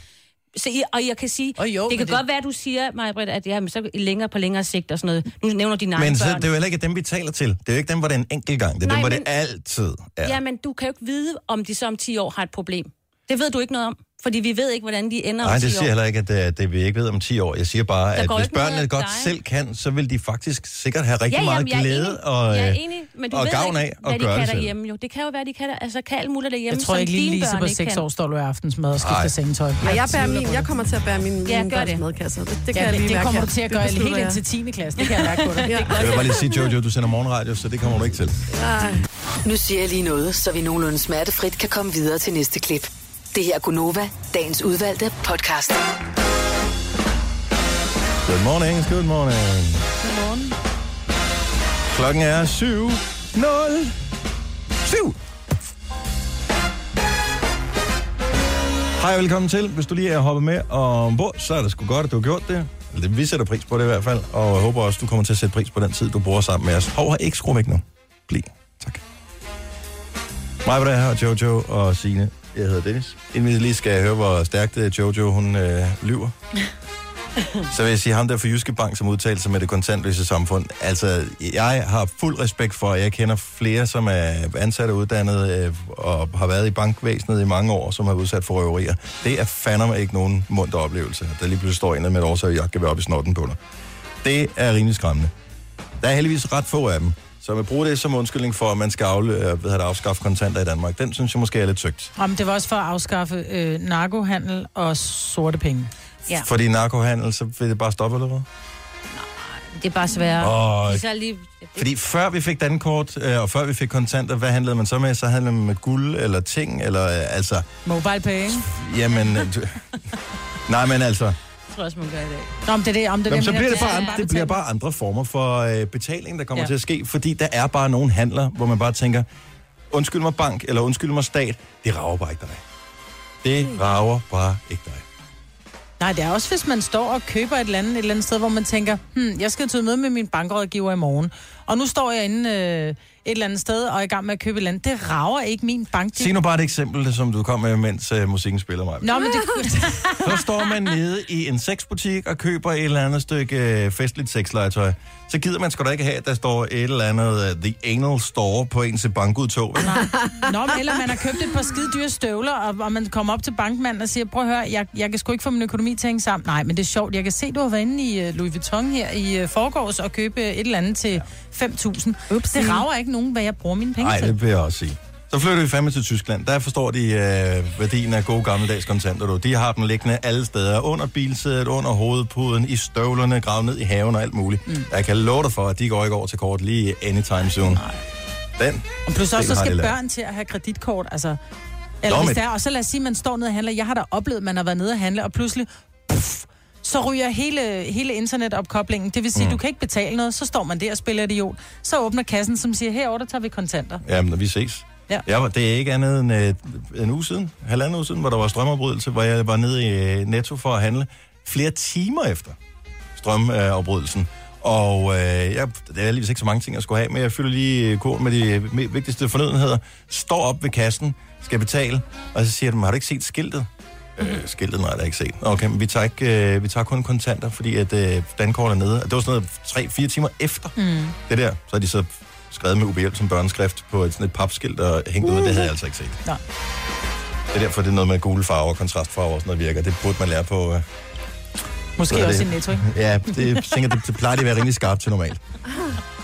Så, I- og jeg kan sige, Åh, jo, det kan det- godt være, at du siger, Maja at ja, men så længere på længere sigt og sådan noget. Nu nævner dine egne Men så, børn. det er jo heller ikke dem, vi taler til. Det er jo ikke dem, hvor det er en enkelt gang. Det er Nej, dem, hvor men- det altid er. Ja, men du kan jo ikke vide, om de så om 10 år har et problem. Det ved du ikke noget om, fordi vi ved ikke, hvordan de ender Nej, om det 10 siger år. heller ikke, at det, det vi ikke ved om 10 år. Jeg siger bare, at går hvis børnene godt dig. selv kan, så vil de faktisk sikkert have rigtig Ja, meget jamen, jeg er glæde enig. og, jeg er øh, enig, men du og ved gavn ikke, af hvad at de gøre kan det selv. derhjemme. Jo, det kan jo være, de kan der, altså kan alt muligt derhjemme, Jeg tror som ikke lige Lise på ikke 6 kan. år står du i aftensmad og Nej. skifter sengetøj. Og jeg, bærer min, jeg det. kommer til at bære min, Ja, min gør børns det. madkasser. Det, det kan Ja, jeg det, lige det kommer du til at Det gøre helt ind til 10. klasse. Det kan jeg mærke på dig. Ja. Jeg vil bare lige sige, Jojo, du sender morgenradio, så det kommer du ikke til. Nej. Nu siger jeg lige noget, så vi nogenlunde smertefrit kan komme videre til næste klip. Det her er Gunova, dagens udvalgte podcast. Good morning, good morning. Godmorgen. Klokken er 7. 0. 7. Hej og velkommen til. Hvis du lige er hoppet med ombord, så er det sgu godt, at du har gjort det. Eller det- vi sætter pris på det i hvert fald, og jeg håber også, du kommer til at sætte pris på den tid, du bruger sammen med os. Hov, har ikke skru væk nu. Bliv. Tak. Mig var der her, og Jojo og Signe. Jeg hedder Dennis. Inden vi lige skal høre, hvor stærkt øh, Jojo hun øh, lyver. Så vil jeg sige, ham der for Jyske Bank, som udtalte sig med det kontantløse samfund. Altså, jeg har fuld respekt for, at jeg kender flere, som er ansatte og uddannet øh, og har været i bankvæsenet i mange år, som har udsat for røverier. Det er fandme ikke nogen munter oplevelse, der lige pludselig står en med et årsag, jeg kan være oppe i snotten på dig. Det er rimelig skræmmende. Der er heldigvis ret få af dem, så man bruger det som undskyldning for, at man skal afle, øh, hvad hedder det, afskaffe kontanter i Danmark. Den synes jeg måske er lidt tygt. Jamen, det var også for at afskaffe øh, narkohandel og sorte penge. Ja. Fordi narkohandel, så vil det bare stoppe, eller hvad? Det er bare. Åh, Især lige... Fordi før vi fik dankort, øh, og før vi fik kontanter, hvad handlede man så med? Så handlede man med guld eller ting, eller øh, altså, Mobile pay, jamen... øh, du- Nej, men altså, tror også, man gør i dag. Nå, men det er det, om det, er jamen, så bliver det, bare, andre, det bliver bare andre former for øh, betaling, der kommer Ja. til at ske, fordi der er bare nogle handler, hvor man bare tænker, undskyld mig bank, eller undskyld mig stat, det rager bare ikke dig. Det rager bare ikke dig. Nej, det er også, hvis man står og køber et eller andet, et eller andet sted, hvor man tænker, hmm, jeg skal til møde med min bankrådgiver i morgen. Og nu står jeg inde øh, et eller andet sted og er i gang med at købe et eller andet. Det rager ikke min bank. Sig nu bare et eksempel, som du kom med, mens øh, musikken spiller mig. Nå, men det, Så står man nede i en sexbutik og køber et eller andet stykke øh, festligt sexlegetøj. Så gider man sgu da ikke have, at der står et eller andet uh, The Anal Store på ens bankudtog. Nå, men eller man har købt et par skide dyre støvler, og, og man kommer op til bankmanden og siger, prøv at høre, jeg, jeg kan sgu ikke få min økonomi til at hænge sammen. Nej, men det er sjovt. Jeg kan se, du har været inde i uh, Louis Vuitton her i uh, forgårs og købe et eller andet til 5.000. Ups, det rager ikke nogen, hvad jeg bruger mine penge Nej, til. det vil jeg også sige. Så flytter vi fandme til Tyskland. Der forstår de øh, værdien af gode gammeldags kontanter. Du. De har dem liggende alle steder. Under bilsædet, under hovedpuden, i støvlerne, gravet ned i haven og alt muligt. Mm. Jeg kan love dig for, at de går ikke over til kort lige anytime soon. Den. Og plus også, så skal børn til at have kreditkort, altså... Eller Nå, hvis det er, og så lad os sige, at man står nede og handler. Jeg har da oplevet, at man har været nede og handle, og pludselig... Puff, så ryger hele, hele internetopkoblingen. Det vil sige, mm. du kan ikke betale noget, så står man der og spiller idiot. Så åbner kassen, som siger, herover der tager vi kontanter. Jamen, når vi ses. Ja. Jeg var, det er ikke andet end øh, en uge siden, halvanden uge siden, hvor der var strømafbrydelse, hvor jeg var nede i øh, Netto for at handle flere timer efter strømafbrydelsen. Og øh, jeg, det er alligevel ikke så mange ting, jeg skulle have, men jeg fylder lige øh, kort med de øh, vigtigste fornødenheder, står op ved kassen, skal betale, og så siger de, har du ikke set skiltet? Øh, skiltet, nej, det har jeg ikke set. Okay, men vi tager, ikke, øh, vi tager kun kontanter, fordi at øh, dankort er nede. Det var sådan noget 3-4 timer efter mm. det der. Så har de så skrevet med UBL som børneskrift på et, sådan et papskilt og hængt ud, det havde jeg altså ikke set. Nej. Det er derfor, det er noget med gule farver og kontrastfarver og sådan noget virker. Det burde man lære på... Øh, Måske også det? i Netto, ikke? ja, det, jeg tænker, det, det plejer de at være rimelig skarpt til normalt.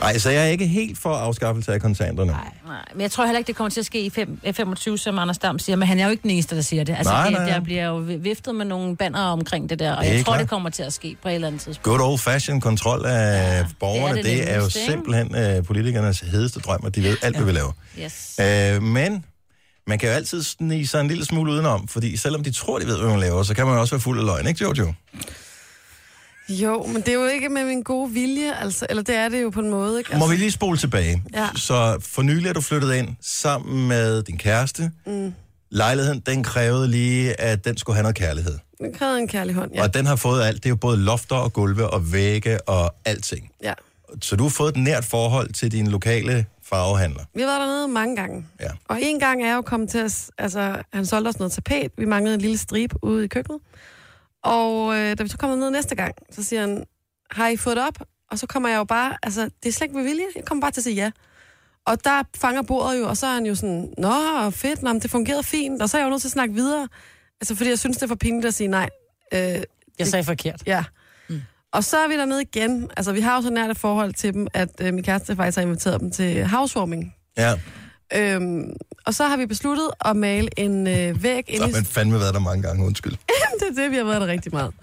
Nej, så jeg er ikke helt for afskaffelse af kontanterne. Nej. Nej, men jeg tror heller ikke, det kommer til at ske i fem- eh, 25, som Anders Dam siger, men han er jo ikke den eneste, der siger det. Altså, Nej, det, nej, nej. der bliver jo viftet med nogle banner omkring det der, og Det er jeg tror, klart. det kommer til at ske på et eller andet tidspunkt. Good old fashion kontrol af ja, borgerne, det, det det er jo simpelthen øh, politikernes hedeste drøm, at de ved alt, hvad vi laver. Yes. Øh, men man kan jo altid snige sig en lille smule udenom, fordi selvom de tror, de ved, hvad man laver, så kan man jo også være fuld af løgn, ikke Jojo? Jo, men det er jo ikke med min gode vilje, altså. Eller det er det jo på en måde, ikke? Altså, Må vi lige spole tilbage? Ja. Så for nylig er du flyttet ind sammen med din kæreste. Mm. Lejligheden, den krævede lige, at den skulle have noget kærlighed. Det krævede en kærlig hånd, Ja. Og den har fået alt. Det er jo både lofter og gulve og vægge og alting. ja. Så du har fået et nært forhold til din lokale farvehandler. Vi har været dernede mange gange. Ja. Og en gang er jeg jo kommet til at... s- Altså, han solgte os noget tapet. Vi manglede en lille stribe ude i køkkenet. Og øh, da vi så kommer ned næste gang, så siger han, har I fået det op? Og så kommer jeg jo bare... Altså, det er slet ikke med vilje. Jeg kommer bare til at sige ja. Og der fanger bordet jo, og så er han jo sådan, Nå, fedt, nå, men det fungerede fint. Og så er jeg jo nødt til at snakke videre. Altså, fordi jeg synes, det er for pinligt at sige nej. Øh, Jeg sagde forkert. Ja. Mm. Og så er vi dernede igen. Altså, vi har jo så nært et forhold til dem, at øh, min kæreste faktisk har inviteret dem til housewarming. Ja, Øhm, og så har vi besluttet at male en øh, væg så ind har i... man fandme været der mange gange, undskyld. det er det, vi har været der rigtig meget.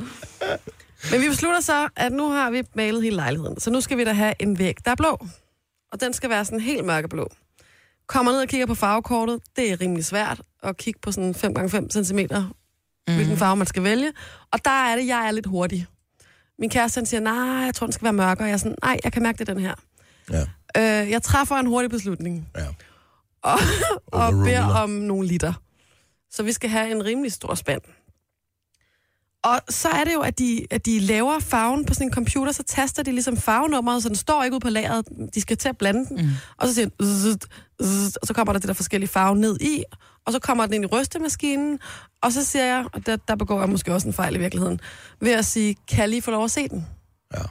Men vi beslutter så, at nu har vi malet hele lejligheden. Så nu skal vi da have en væg, der er blå. Og den skal være sådan helt mørkeblå. Kommer ned og kigger på farvekortet. Det er rimelig svært at kigge på sådan 5x5 cm, mm. hvilken farve man skal vælge. Og der er det, jeg er lidt hurtig. Min kæreste han siger, nej, jeg tror, den skal være mørkere. Jeg er sådan, nej, jeg kan mærke det den her. Ja, Øh, jeg træffer en hurtig beslutning. ja. Og, og beder om nogle liter. Så vi skal have en rimelig stor spand. Og så er det jo, at de, at de laver farven på sådan en computer, så taster de ligesom farvenummeret, så den står ikke ude på lageret. De skal til at blande den. Mm. Og så siger den, zzzt, zzzt, og så kommer der det der forskellige farve ned i, og så kommer den ind i rystemaskinen, og så siger jeg, og der, der begår jeg måske også en fejl i virkeligheden, ved at sige, kan jeg lige få lov at se den? Ja.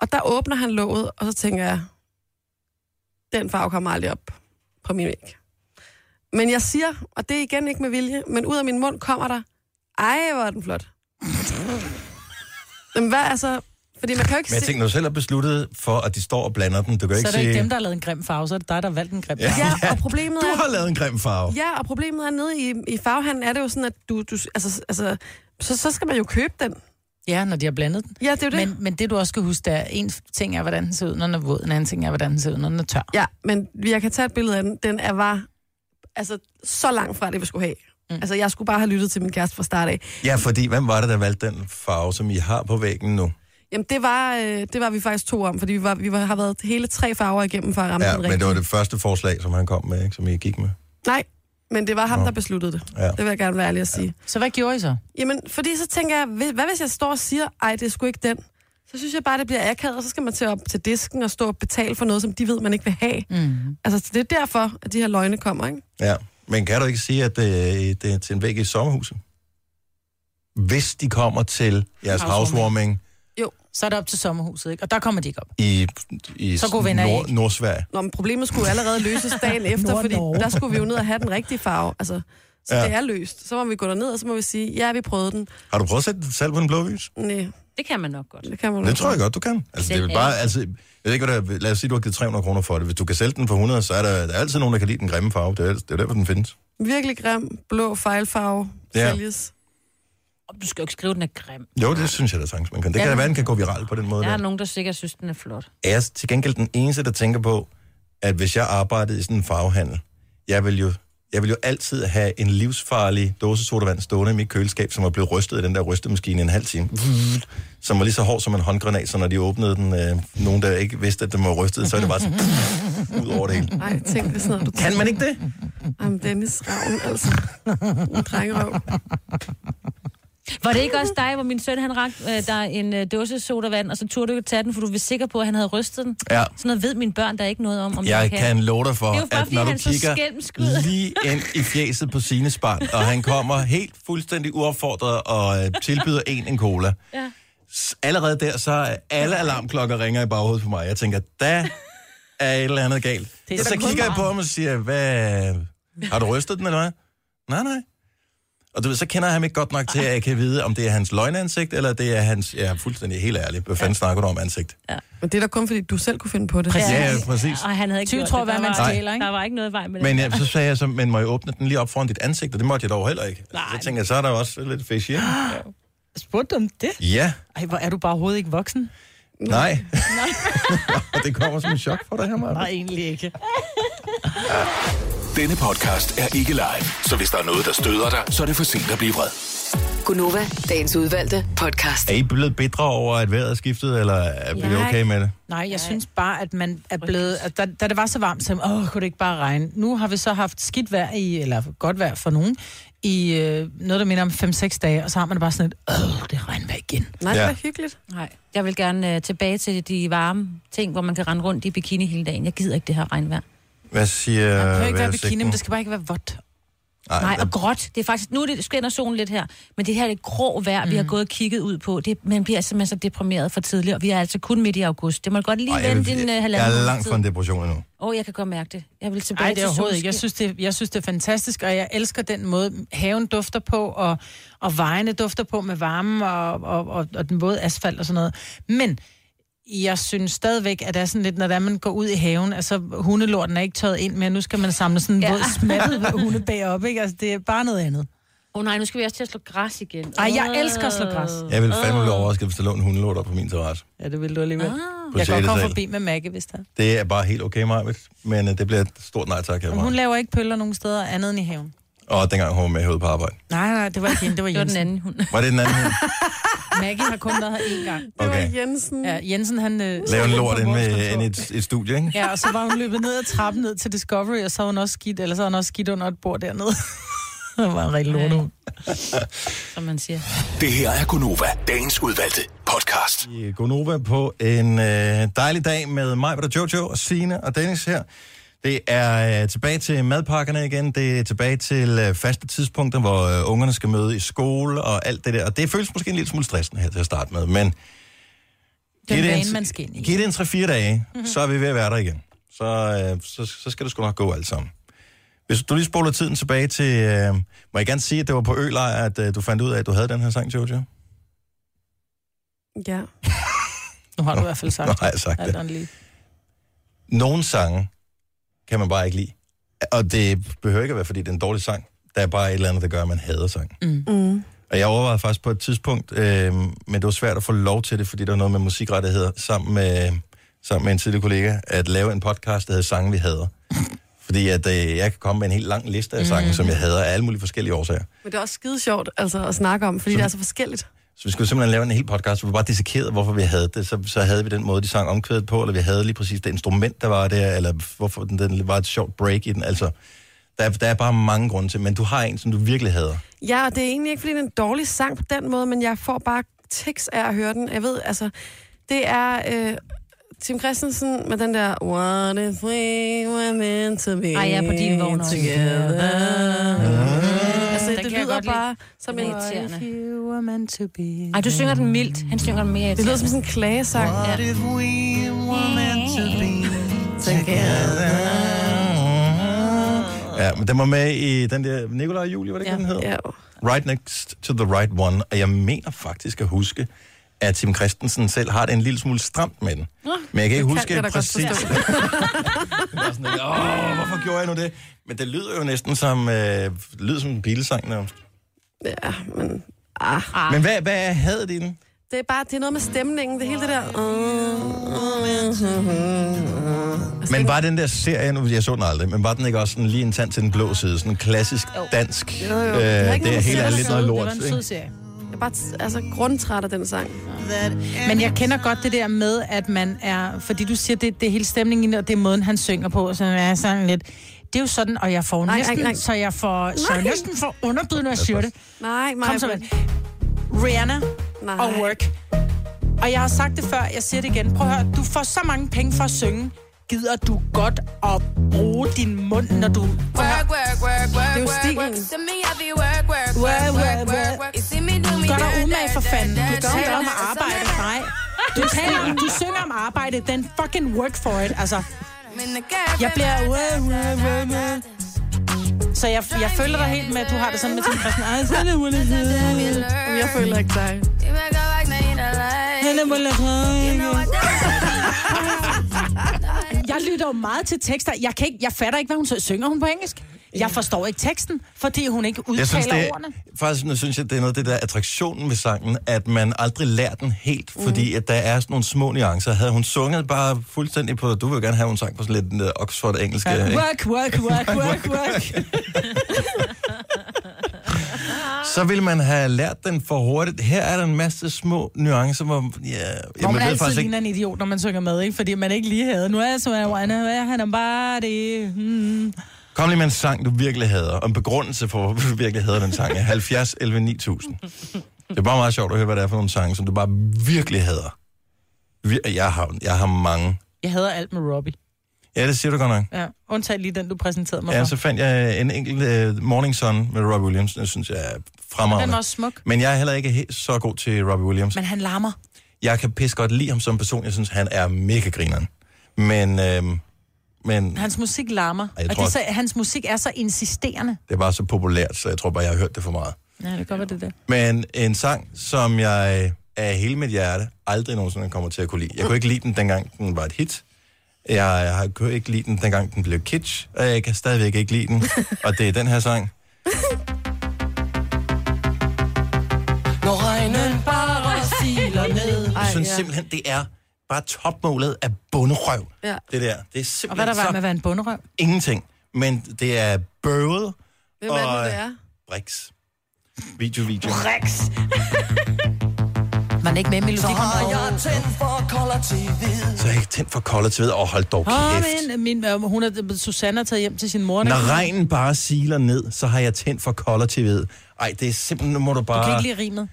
Og der åbner han låget, og så tænker jeg, den farve kommer aldrig op på min væg. Men jeg siger, og det er igen ikke med vilje, men ud af min mund kommer der, ej, hvor er den flot. Men hvad altså... Fordi man kan jo ikke Men jeg se... tænkte, når du selv har besluttet for, at de står og blander den, du kan Så ikke er det ikke sige... dem, der har lavet en grim farve, så er det dig, der har valgt en grim Ja. farve. Ja, og problemet Du er... har lavet en grim farve. Ja, og problemet er nede i, i farvehandlen, er det jo sådan, at du... du altså, altså, så, så skal man jo købe den. Ja, når de har blandet den. Ja, det er det. Men, men det, du også skal huske, det er, en ting er, hvordan den ser ud, når den er våd, en anden ting er, hvordan den ser ud, når den er tør. Ja, men jeg kan tage et billede af den. Den er bare altså, så langt fra det, vi skulle have. Mm. Altså, jeg skulle bare have lyttet til min kæreste fra start af. Ja, fordi hvem var det, der valgte den farve, som I har på væggen nu? Jamen, det var, øh, det var vi faktisk to om, fordi vi, var, vi var, har været hele tre farver igennem for at ramme Ja, den men rigtige. det var det første forslag, som han kom med, ikke? som I gik med. Nej, men det var ham, der besluttede det. Ja. Det vil jeg gerne være ærlig at sige. Så hvad gjorde I så? Jamen, fordi så tænker jeg, hvad hvad hvis jeg står og siger, ej, det er sgu ikke den? Så synes jeg bare, det bliver akavet, og så skal man til op til disken og stå og betale for noget, som de ved, man ikke vil have. Mm. Altså, det er derfor, at de her løgne kommer, ikke? Ja, men kan du ikke sige, at det, det er til en væg i sommerhuset? Hvis de kommer til jeres Housewarming. housewarming Så er det op til sommerhuset, ikke? Og der kommer de ikke op. i, i Så gode venner er I Nord. Nordsverige. Nå, men problemet skulle allerede løses dagen efter, fordi der skulle vi jo ned og have den rigtige farve. Altså, så Ja. det er løst. Så må vi gå derned, og så må vi sige, ja, vi prøvede den. Har du prøvet at sætte den selv på en blå vis? Nej, Det kan man nok godt. det kan man Det nok tror jeg godt. du kan. Altså, det er Den bare, altså, jeg ved ikke, hvad der, er- lad os sige, du har givet 300 kroner for det. Hvis du kan sælge den for 100, så er der, der er altid nogen, der kan lide den grimme farve. Det er, det er derfor, den findes. Virkelig grim, blå fejlfarve, ja. sælges. Du skal jo ikke skrive, den er grim. Jo, det synes jeg da sagtens, man kan. Det Ja. kan da være, den kan gå viralt på den måde. Der er Der. nogen, der sikkert synes, den er flot. Er jeg til gengæld den eneste, der tænker på, at hvis jeg arbejdede i sådan en farvehandel, jeg vil jo, jeg vil jo altid have en livsfarlig dåse sodavand stående i mit køleskab, som var blevet rystet i den der rystemaskine i en halv time. Som var lige så hård som en håndgranat, så når de åbnede den, øh, nogen der ikke vidste, at den var rystet, så er det bare sådan ud over det hele. Ej, tænk det sådan noget, du Kan man ikke det? Jamen, Dennis Ravn, altså. En drengerøv. Var det ikke også dig, hvor min søn han rakte øh, der en øh, dåse sodavand, og så turde du ikke tage den, for du var sikker på, at han havde rystet den? Ja. Sådan noget ved mine børn der ikke noget om, om Jeg kan. kan love dig for, Det er bare, at når du kigger lige ind i fjeset på sine barn, og han kommer helt fuldstændig uopfordret og øh, tilbyder en en cola, Ja. allerede der, så er alle alarmklokker ringer i baghovedet på mig. Jeg tænker, der er et eller andet galt. Det er Og så da kigger jeg på ham og siger, hvad, har du rystet den, eller hvad? Nej, nej. Og du ved, så kender jeg ham ikke godt nok til, at jeg kan vide, om det er hans løgnansigt, eller det er hans, er fuldstændig helt ærlig, hvad fanden snakker du om ansigt? Men det er da kun, fordi du selv kunne finde på det. Ja, ja, præcis. Og han havde ikke 20 gjort tror, det. hvad Der man var- stjæler, ikke? Der var ikke noget vej med det. Men ja, så sagde jeg så, men må jeg åbne den lige op foran dit ansigt? Og det måtte jeg dog heller ikke. Nej. så tænker jeg, så er der også lidt fishy, ikke? Spurgte du om det? Ja, Ej, hvor er du bare overhovedet ikke voksen? nej. Og det kommer som en chok for dig her, Maja. Nej, egentlig ikke. Denne podcast er ikke live, så hvis der er noget, der støder dig, så er det for sent at blive vred. Gunova, dagens udvalgte podcast. Er I blevet bedre over, at vejret er skiftet, eller er vi Nej. okay med det? Nej, jeg synes bare, at man er blevet... At da, da det var så varmt, så jeg, åh, kunne det ikke bare regne? Nu har vi så haft skidt vejr i, eller godt vejr for nogen, i øh, noget, der minder om 5-6 dage, og så har man det bare sådan et, åh, det regner igen. Nej, det Ja. var hyggeligt. Nej, jeg vil gerne øh, tilbage til de varme ting, hvor man kan rende rundt i bikini hele dagen. Jeg gider ikke det her regnvejr. Hvad siger Det behøver ikke være bikini, men det skal bare ikke være vådt. Nej, der- og gråt. Det er faktisk, nu er det, skinner solen lidt her, men det her er det grå vejr, mm. vi har gået og kigget ud på. Det, man bliver simpelthen så deprimeret for tidligt, og vi er altså kun midt i august. Det må godt lige Ej, vente din uh, jeg, halvanden jeg er langt tid. fra en depression endnu. Åh, oh, jeg kan godt mærke det. Jeg vil tilbage Nej, det er til overhovedet ikke. Jeg synes, det, jeg synes, det er fantastisk, og jeg elsker den måde, haven dufter på, og, og vejene dufter på med varme, og, og, og, og den våde asfalt og sådan noget. Men jeg synes stadigvæk, at det er sådan lidt, når man går ud i haven, altså hundelorten er ikke tørret ind mere, nu skal man samle sådan en Ja. våd smattet hunde bagop, ikke? Altså, det er bare noget andet. Åh oh, nej, nu skal vi også til at slå græs igen. Ej, jeg elsker at slå græs. Jeg vil fandme blive overrasket, hvis der lå en hundelort op på min terrasse. Ja, det vil du alligevel. Ah. Jeg kan godt komme forbi med Maggie, hvis der. Det er bare helt okay, Marvitt. Men uh, det bliver et stort nej tak Men hun herfra. laver ikke pøller nogen steder andet end i haven. Og dengang hun var med herude på arbejde. Nej, nej, det var ikke hende, det var Det var den Jensen. anden hund. Var det den anden hund? Maggie har kun været her én gang. Det var Okay. Jensen. Ja, Jensen, han... Øh, Lave en lort ind med ind i et, et studie, ikke? Ja, og så var hun løbet ned ad trappen ned til Discovery, og så havde hun også skidt, eller så havde hun også skidt under et bord dernede. Det var en rigtig lortehund. som man siger. Det her er Gunova, dagens udvalgte podcast. i Gonova på en øh, dejlig dag med mig, der Jojo og Sine og Dennis her. Det er øh, tilbage til madpakkerne igen. Det er tilbage til øh, faste tidspunkter, hvor øh, ungerne skal møde i skole og alt det der. Og det føles måske en lille smule stressende her til at starte med, men... Den giv det vane, en- man skal ind i. Giv det en 3-4 dage, mm-hmm. så er vi ved at være der igen. Så, øh, så, så skal det sgu nok gå alt sammen. Hvis du lige spoler tiden tilbage til... Øh, må jeg gerne sige, at det var på Ølejr, at øh, du fandt ud af, at du havde den her sang, Jojo? Ja. Nu har du i hvert fald sagt Nu har jeg sagt det. lige. nogle sange kan man bare ikke lide. Og det behøver ikke at være, fordi det er en dårlig sang. Der er bare et eller andet, der gør, at man hader sang. Mm. Og jeg overvejede faktisk på et tidspunkt, øh, men det var svært at få lov til det, fordi der var noget med musikrettigheder, sammen med, sammen med en tidligere kollega, at lave en podcast, der hedder Sange, vi hader. Fordi at, øh, jeg kan komme med en helt lang liste af sange, mm. som jeg hader af alle mulige forskellige årsager. Men det er også skide sjovt altså, at snakke om, fordi Så- det er så forskelligt. Så vi skulle simpelthen lave en hel podcast, hvor vi bare dissekerede, hvorfor vi havde det. Så, så havde vi den måde, de sang omkvædet på, eller vi havde lige præcis det instrument, der var der, eller hvorfor den, den var et sjovt break i den. Altså, der, er- der er bare mange grunde til, men du har en, som du virkelig hader. Ja, og det er egentlig ikke, fordi det er en dårlig sang på den måde, men jeg får bare tekst af at høre den. Jeg ved, altså, det er øh, Tim Christensen med den der What if we were meant to be Ej, jeg er på din vogn også. together. Lyder bare som en... Det er irriterende. Were meant to be. Ej, du synger den mildt. Han synger den mere Det lyder som sådan en klagesang. Ja. Ja, men den var med i den der Nikolaj og Julie, var det ikke, Ja. den hed? Ja. Right Next to the Right One. Og jeg mener faktisk at huske, at Tim Christensen selv har det en lille smule stramt med den. Men jeg kan ikke huske jeg da godt præcis. Åh, hvorfor gjorde jeg nu det? Men det lyder jo næsten som, øh, lyder som en bilsang nærmest. Ja, men... Ah. Men hvad, hvad havde de den? Det er bare, det er noget med stemningen, det hele det der... Men var den der serie, nu jeg så den aldrig, men var den ikke også sådan lige en tand til den blå side? Sådan en klassisk dansk. Jo, jo. Øh, Det er det er helt er lidt noget Det lort. var en sød serie. Jeg er bare altså, grundtræt af den sang. Men jeg kender godt det der med, at man er... Fordi du siger, det, det er hele stemningen, og det er måden, han synger på, så er sådan lidt... Det er jo sådan, og jeg får Nej, næsten, nej, nej. så jeg får, så jeg næsten får underbyd, når jeg siger det. Nej, nej. Kom så med. Rihanna Nej. og Work. Og jeg har sagt det før, jeg siger det igen. Prøv at høre, du får så mange penge for at synge. Gider du godt at bruge din mund, når du... At. Work, work, work, work, er work, work. Work, work, Work, work, work, work, work. work, Gør dig umage for fanden. Du taler om dirt. arbejde. Nej. Du, taler om, du synger om arbejde. Den fucking work for it. Altså, Jeg bliver... Så jeg, jeg føler dig helt med, at du har det sådan med Tim Christen. Ej, så er det jeg føler ikke dig. Jeg lytter jo meget til tekster. Jeg, kan ikke, jeg fatter ikke, hvad hun sy- synger hun på engelsk. Jeg forstår ikke teksten, fordi hun ikke Jeg udtaler synes, det ordene. er, faktisk nu synes jeg, det er noget af det der attraktionen ved sangen, at man aldrig lærer den helt, fordi at der er sådan nogle små nuancer. Havde hun sunget bare fuldstændig på, du vil gerne have, hun sang på sådan lidt uh, Oxford-engelske, Ja, work, work, work, work, work. så ville man have lært den for hurtigt. Her er der en masse små nuancer, hvor ja, Hvor man altid faktisk ligner ikke, en idiot, når man synger med, ikke? Fordi man ikke lige havde. Nu er jeg så han er bare det. Hmm. kom lige med en sang, du virkelig hader, og en begrundelse for, hvorfor du virkelig hader den sang. er 70 11 9000. Det er bare meget sjovt at høre, hvad det er for nogle sange, som du bare virkelig hader. Jeg har, jeg har mange. Jeg hader alt med Robbie. Ja, det siger du godt nok. Ja, undtagen lige den, du præsenterede mig Ja, for. så fandt jeg en enkelt uh, Morning Sun med Robbie Williams. Det synes jeg er Den fremragende. var også smuk. Men jeg er heller ikke helt så god til Robbie Williams. Men han larmer. Jeg kan pisse godt lide ham som person. Jeg synes, han er mega grineren. Men, øhm, men Hans musik larmer. jeg og tror det så, hans musik er så insisterende. det var så populært, så jeg tror bare, jeg har hørt det for meget. Ja, det kan godt være det der. Men en sang, som jeg af hele mit hjerte aldrig nogensinde kommer til at kunne lide. Jeg kunne ikke lide den, dengang den var et hit. Jeg, jeg kunne ikke lide den, dengang den blev kitsch. Og jeg kan stadigvæk ikke lide den. Og det er den her sang. Når regnen bare siler ned. Jeg synes ja. simpelthen, det er bare topmålet af bunderøv. Ja. Det der. Det er Og hvad simpelthen der var så med at være en bunderøv? ingenting. Men det er bøvet Hvem er det, Og- det er? Brix. Video, video. Rex. Var den ikke med i Melodi Grand Prix? Så er jeg ikke tændt for kolder til ved. Åh, hold dog kæft. min, min, øh, hun er, Susanne er taget hjem til sin mor. Når regnen bare siler ned, så har jeg tændt for kolder til ved. Ej, det er simpelthen, nu må du bare... Du kan ikke lide rimet.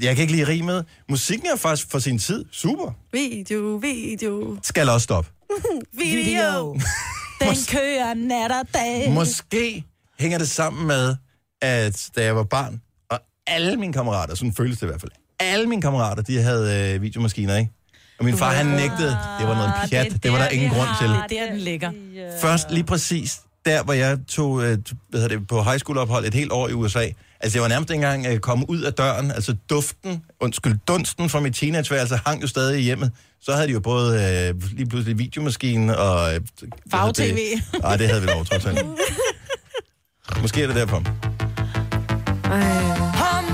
Jeg kan ikke lide rimet. Musikken er faktisk for sin tid. Super. Video, video, Skal også stoppe. video. Den kører nat og dag. Måske hænger det sammen med, at da jeg var barn, og alle mine kammerater, sådan føles det i hvert fald, alle mine kammerater, de havde øh, videomaskiner, ikke? Og min far, han nægtede. Det var noget pjat. Det, det var der ingen grund til. Det er der, den ligger. Først lige præcis der, hvor jeg tog øh, hvad hedder det, på high school ophold et helt år i USA. Altså, jeg var nærmest engang øh, kommet ud af døren. Altså, duften, undskyld, dunsten fra mit teenageværelse hang jo stadig i hjemmet. Så havde de jo både øh, lige pludselig videomaskinen og... Øh, Farve-tv. det? Nej, det havde vi lov, trods alt. Måske er det derfor. Humphrey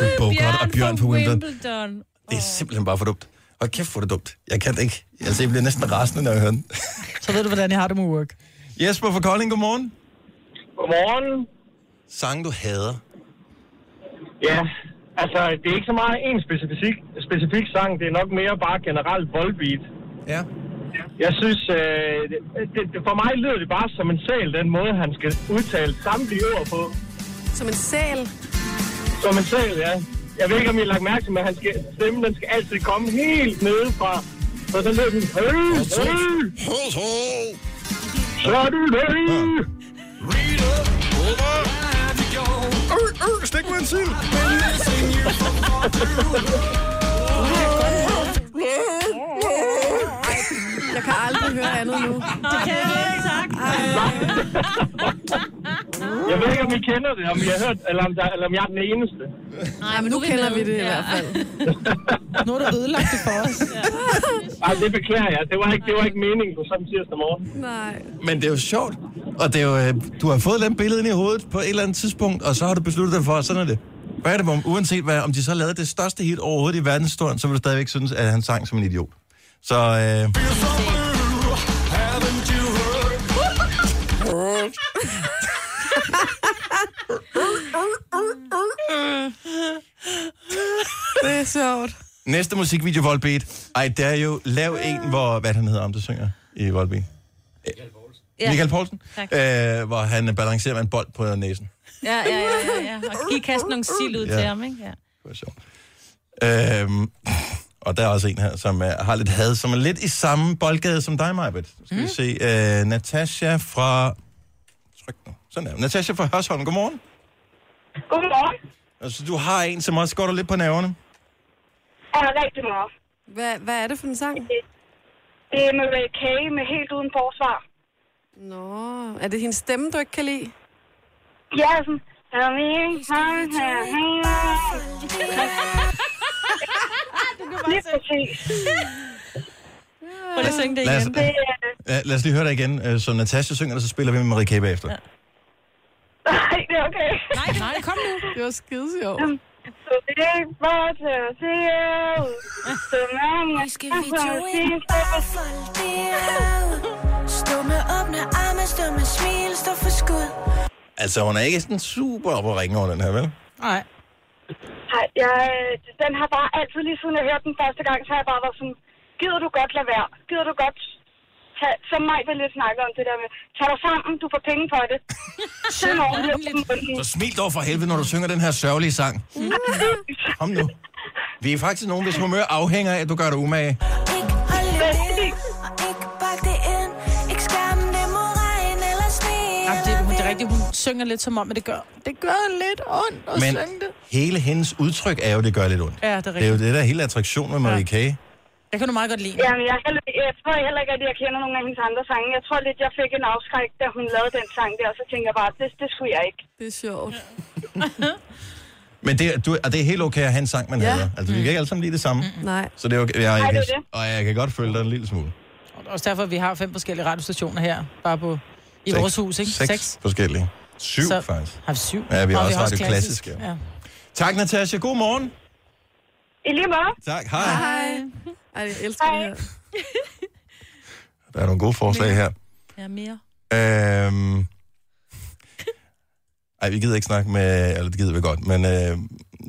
Wimbledon. Humphrey Bogart og Bjørn på Wimbledon. Wimbledon. Det er simpelthen bare for dumt. Og kæft, hvor er det dumt. Jeg kan det ikke. Altså, jeg bliver næsten rasende, når jeg hører den. Så ved du, hvordan jeg har det med work. Jesper fra Kolding, godmorgen. Godmorgen. Sang, du hader. Ja, altså det er ikke så meget en specifik, specifik sang, det er nok mere bare generelt voldbeat. Ja. Jeg synes, øh, det, det, for mig lyder det bare som en sal, den måde han skal udtale samtlige ord på. Som en sæl. Som en sal, ja. Jeg ved ikke, om I har lagt mærke til, men han skal, stemmen den skal altid komme helt nede fra. Så den lyder sådan, hey, hey, så er du det. Øh, øh, stik mig en sild. Jeg kan aldrig høre andet nu. Det kan jeg ikke, tak. Jeg ved ikke, om I kender det, om I har hørt, eller om, der, eller om jeg er den eneste. Nej, men nu kender vi det i hvert fald. Nu har du ødelagt det for os. Ej, det beklager jeg. Det var ikke, det var ikke meningen på sådan tirsdag morgen. Nej. Men det er jo sjovt. Og det er jo, øh, du har fået et billede ind i hovedet på et eller andet tidspunkt, og så har du besluttet dig for, at sådan er det. Hvad er det, om, uanset hvad, om de så lavede det største hit overhovedet i verdenshistorien, så vil du stadigvæk synes, at han sang som en idiot. Så øh, Det er sjovt. næste musikvideo, Volbeat. Ej, det er jo, lav en, hvor, hvad han hedder, om du synger i Volbeat. Ja. Michael Poulsen, øh, hvor han balancerer med en bold på næsen. Ja, ja, ja, ja, ja. Og give kaste nogle sild ud Ja. til ham, ikke? Ja. Det var sjovt. Øhm, og der er også en her, som er, har lidt had, som er lidt i samme boldgade som dig, Majbet. Skal mm. vi se. Øh, Natasha fra... Tryk nu. Sådan er det. Natasha fra Hørsholm, godmorgen. Godmorgen. Altså, du har en, som også går dig lidt på nerverne. Er rigtig meget. Hvad, hvad er det for en sang? Det er med Ray med helt uden forsvar. Nå, er det hendes stemme, du ikke kan lide? Ja, sådan... Lige præcis. Prøv lige at synge det Lad os, igen. Det er... ja, lad os lige høre dig igen. Øh, Så Natasha synger, og så spiller vi med Marie K. bagefter. Ja. Nej, det er okay. Nej, nej, kom nu. Det var skide sjovt. Så det er ikke bare til at se ud. Så mange... Skal vi jo ind og folde det ud? Stå med åbne arme, stå med smil, stå for skud. Altså, hun er ikke sådan super op at ringe over den her, vel? Nej. Nej, jeg, den har bare altid lige siden jeg hørte den første gang, så har jeg bare været sådan, gider du godt lade være? Gider du godt tage, som mig vil lidt snakke om det der med, tag dig sammen, du får penge for det. Sådan ordentligt. Så smil dog for helvede, når du synger den her sørgelige sang. Kom nu. Vi er faktisk nogen, hvis humør afhænger af, at du gør dig umage. Ja, er rigtigt, hun synger lidt som om, at det gør, det gør lidt ondt at Men synge det. hele hendes udtryk er jo, at det gør lidt ondt. Ja, det er Det er jo rigtigt. det der hele attraktion med Marie K. Jeg kan du meget godt lide. Jamen, jeg, heller, jeg tror heller ikke, at jeg kender nogen af hendes andre sange. Jeg tror lidt, jeg fik en afskræk, da hun lavede den sang der, og så tænker jeg bare, det, det skulle jeg ikke. Det er sjovt. Men det, er- du, og det er helt okay at have en sang, man Ja. hader. Altså, vi kan ikke alle sammen lide det samme. Nej. Så det er okay. Jeg, jeg, Nej, det kan, er det. og jeg kan godt følge dig en lille smule. Og også derfor, at vi har fem forskellige radiostationer her, bare på i Seks. vores hus, ikke? Seks, forskellige. Syv, Så- faktisk. Har vi syv? Ja, vi har Og også Radio Klassisk, ja. ja. Tak, Natasha. God morgen. I lige måde. Tak. Hej. Hej. Ej, jeg elsker Hej. det her. Der er nogle gode forslag her. Ja, mere. Øhm... Ej, vi gider ikke snakke med... Eller det gider vi godt, men øh,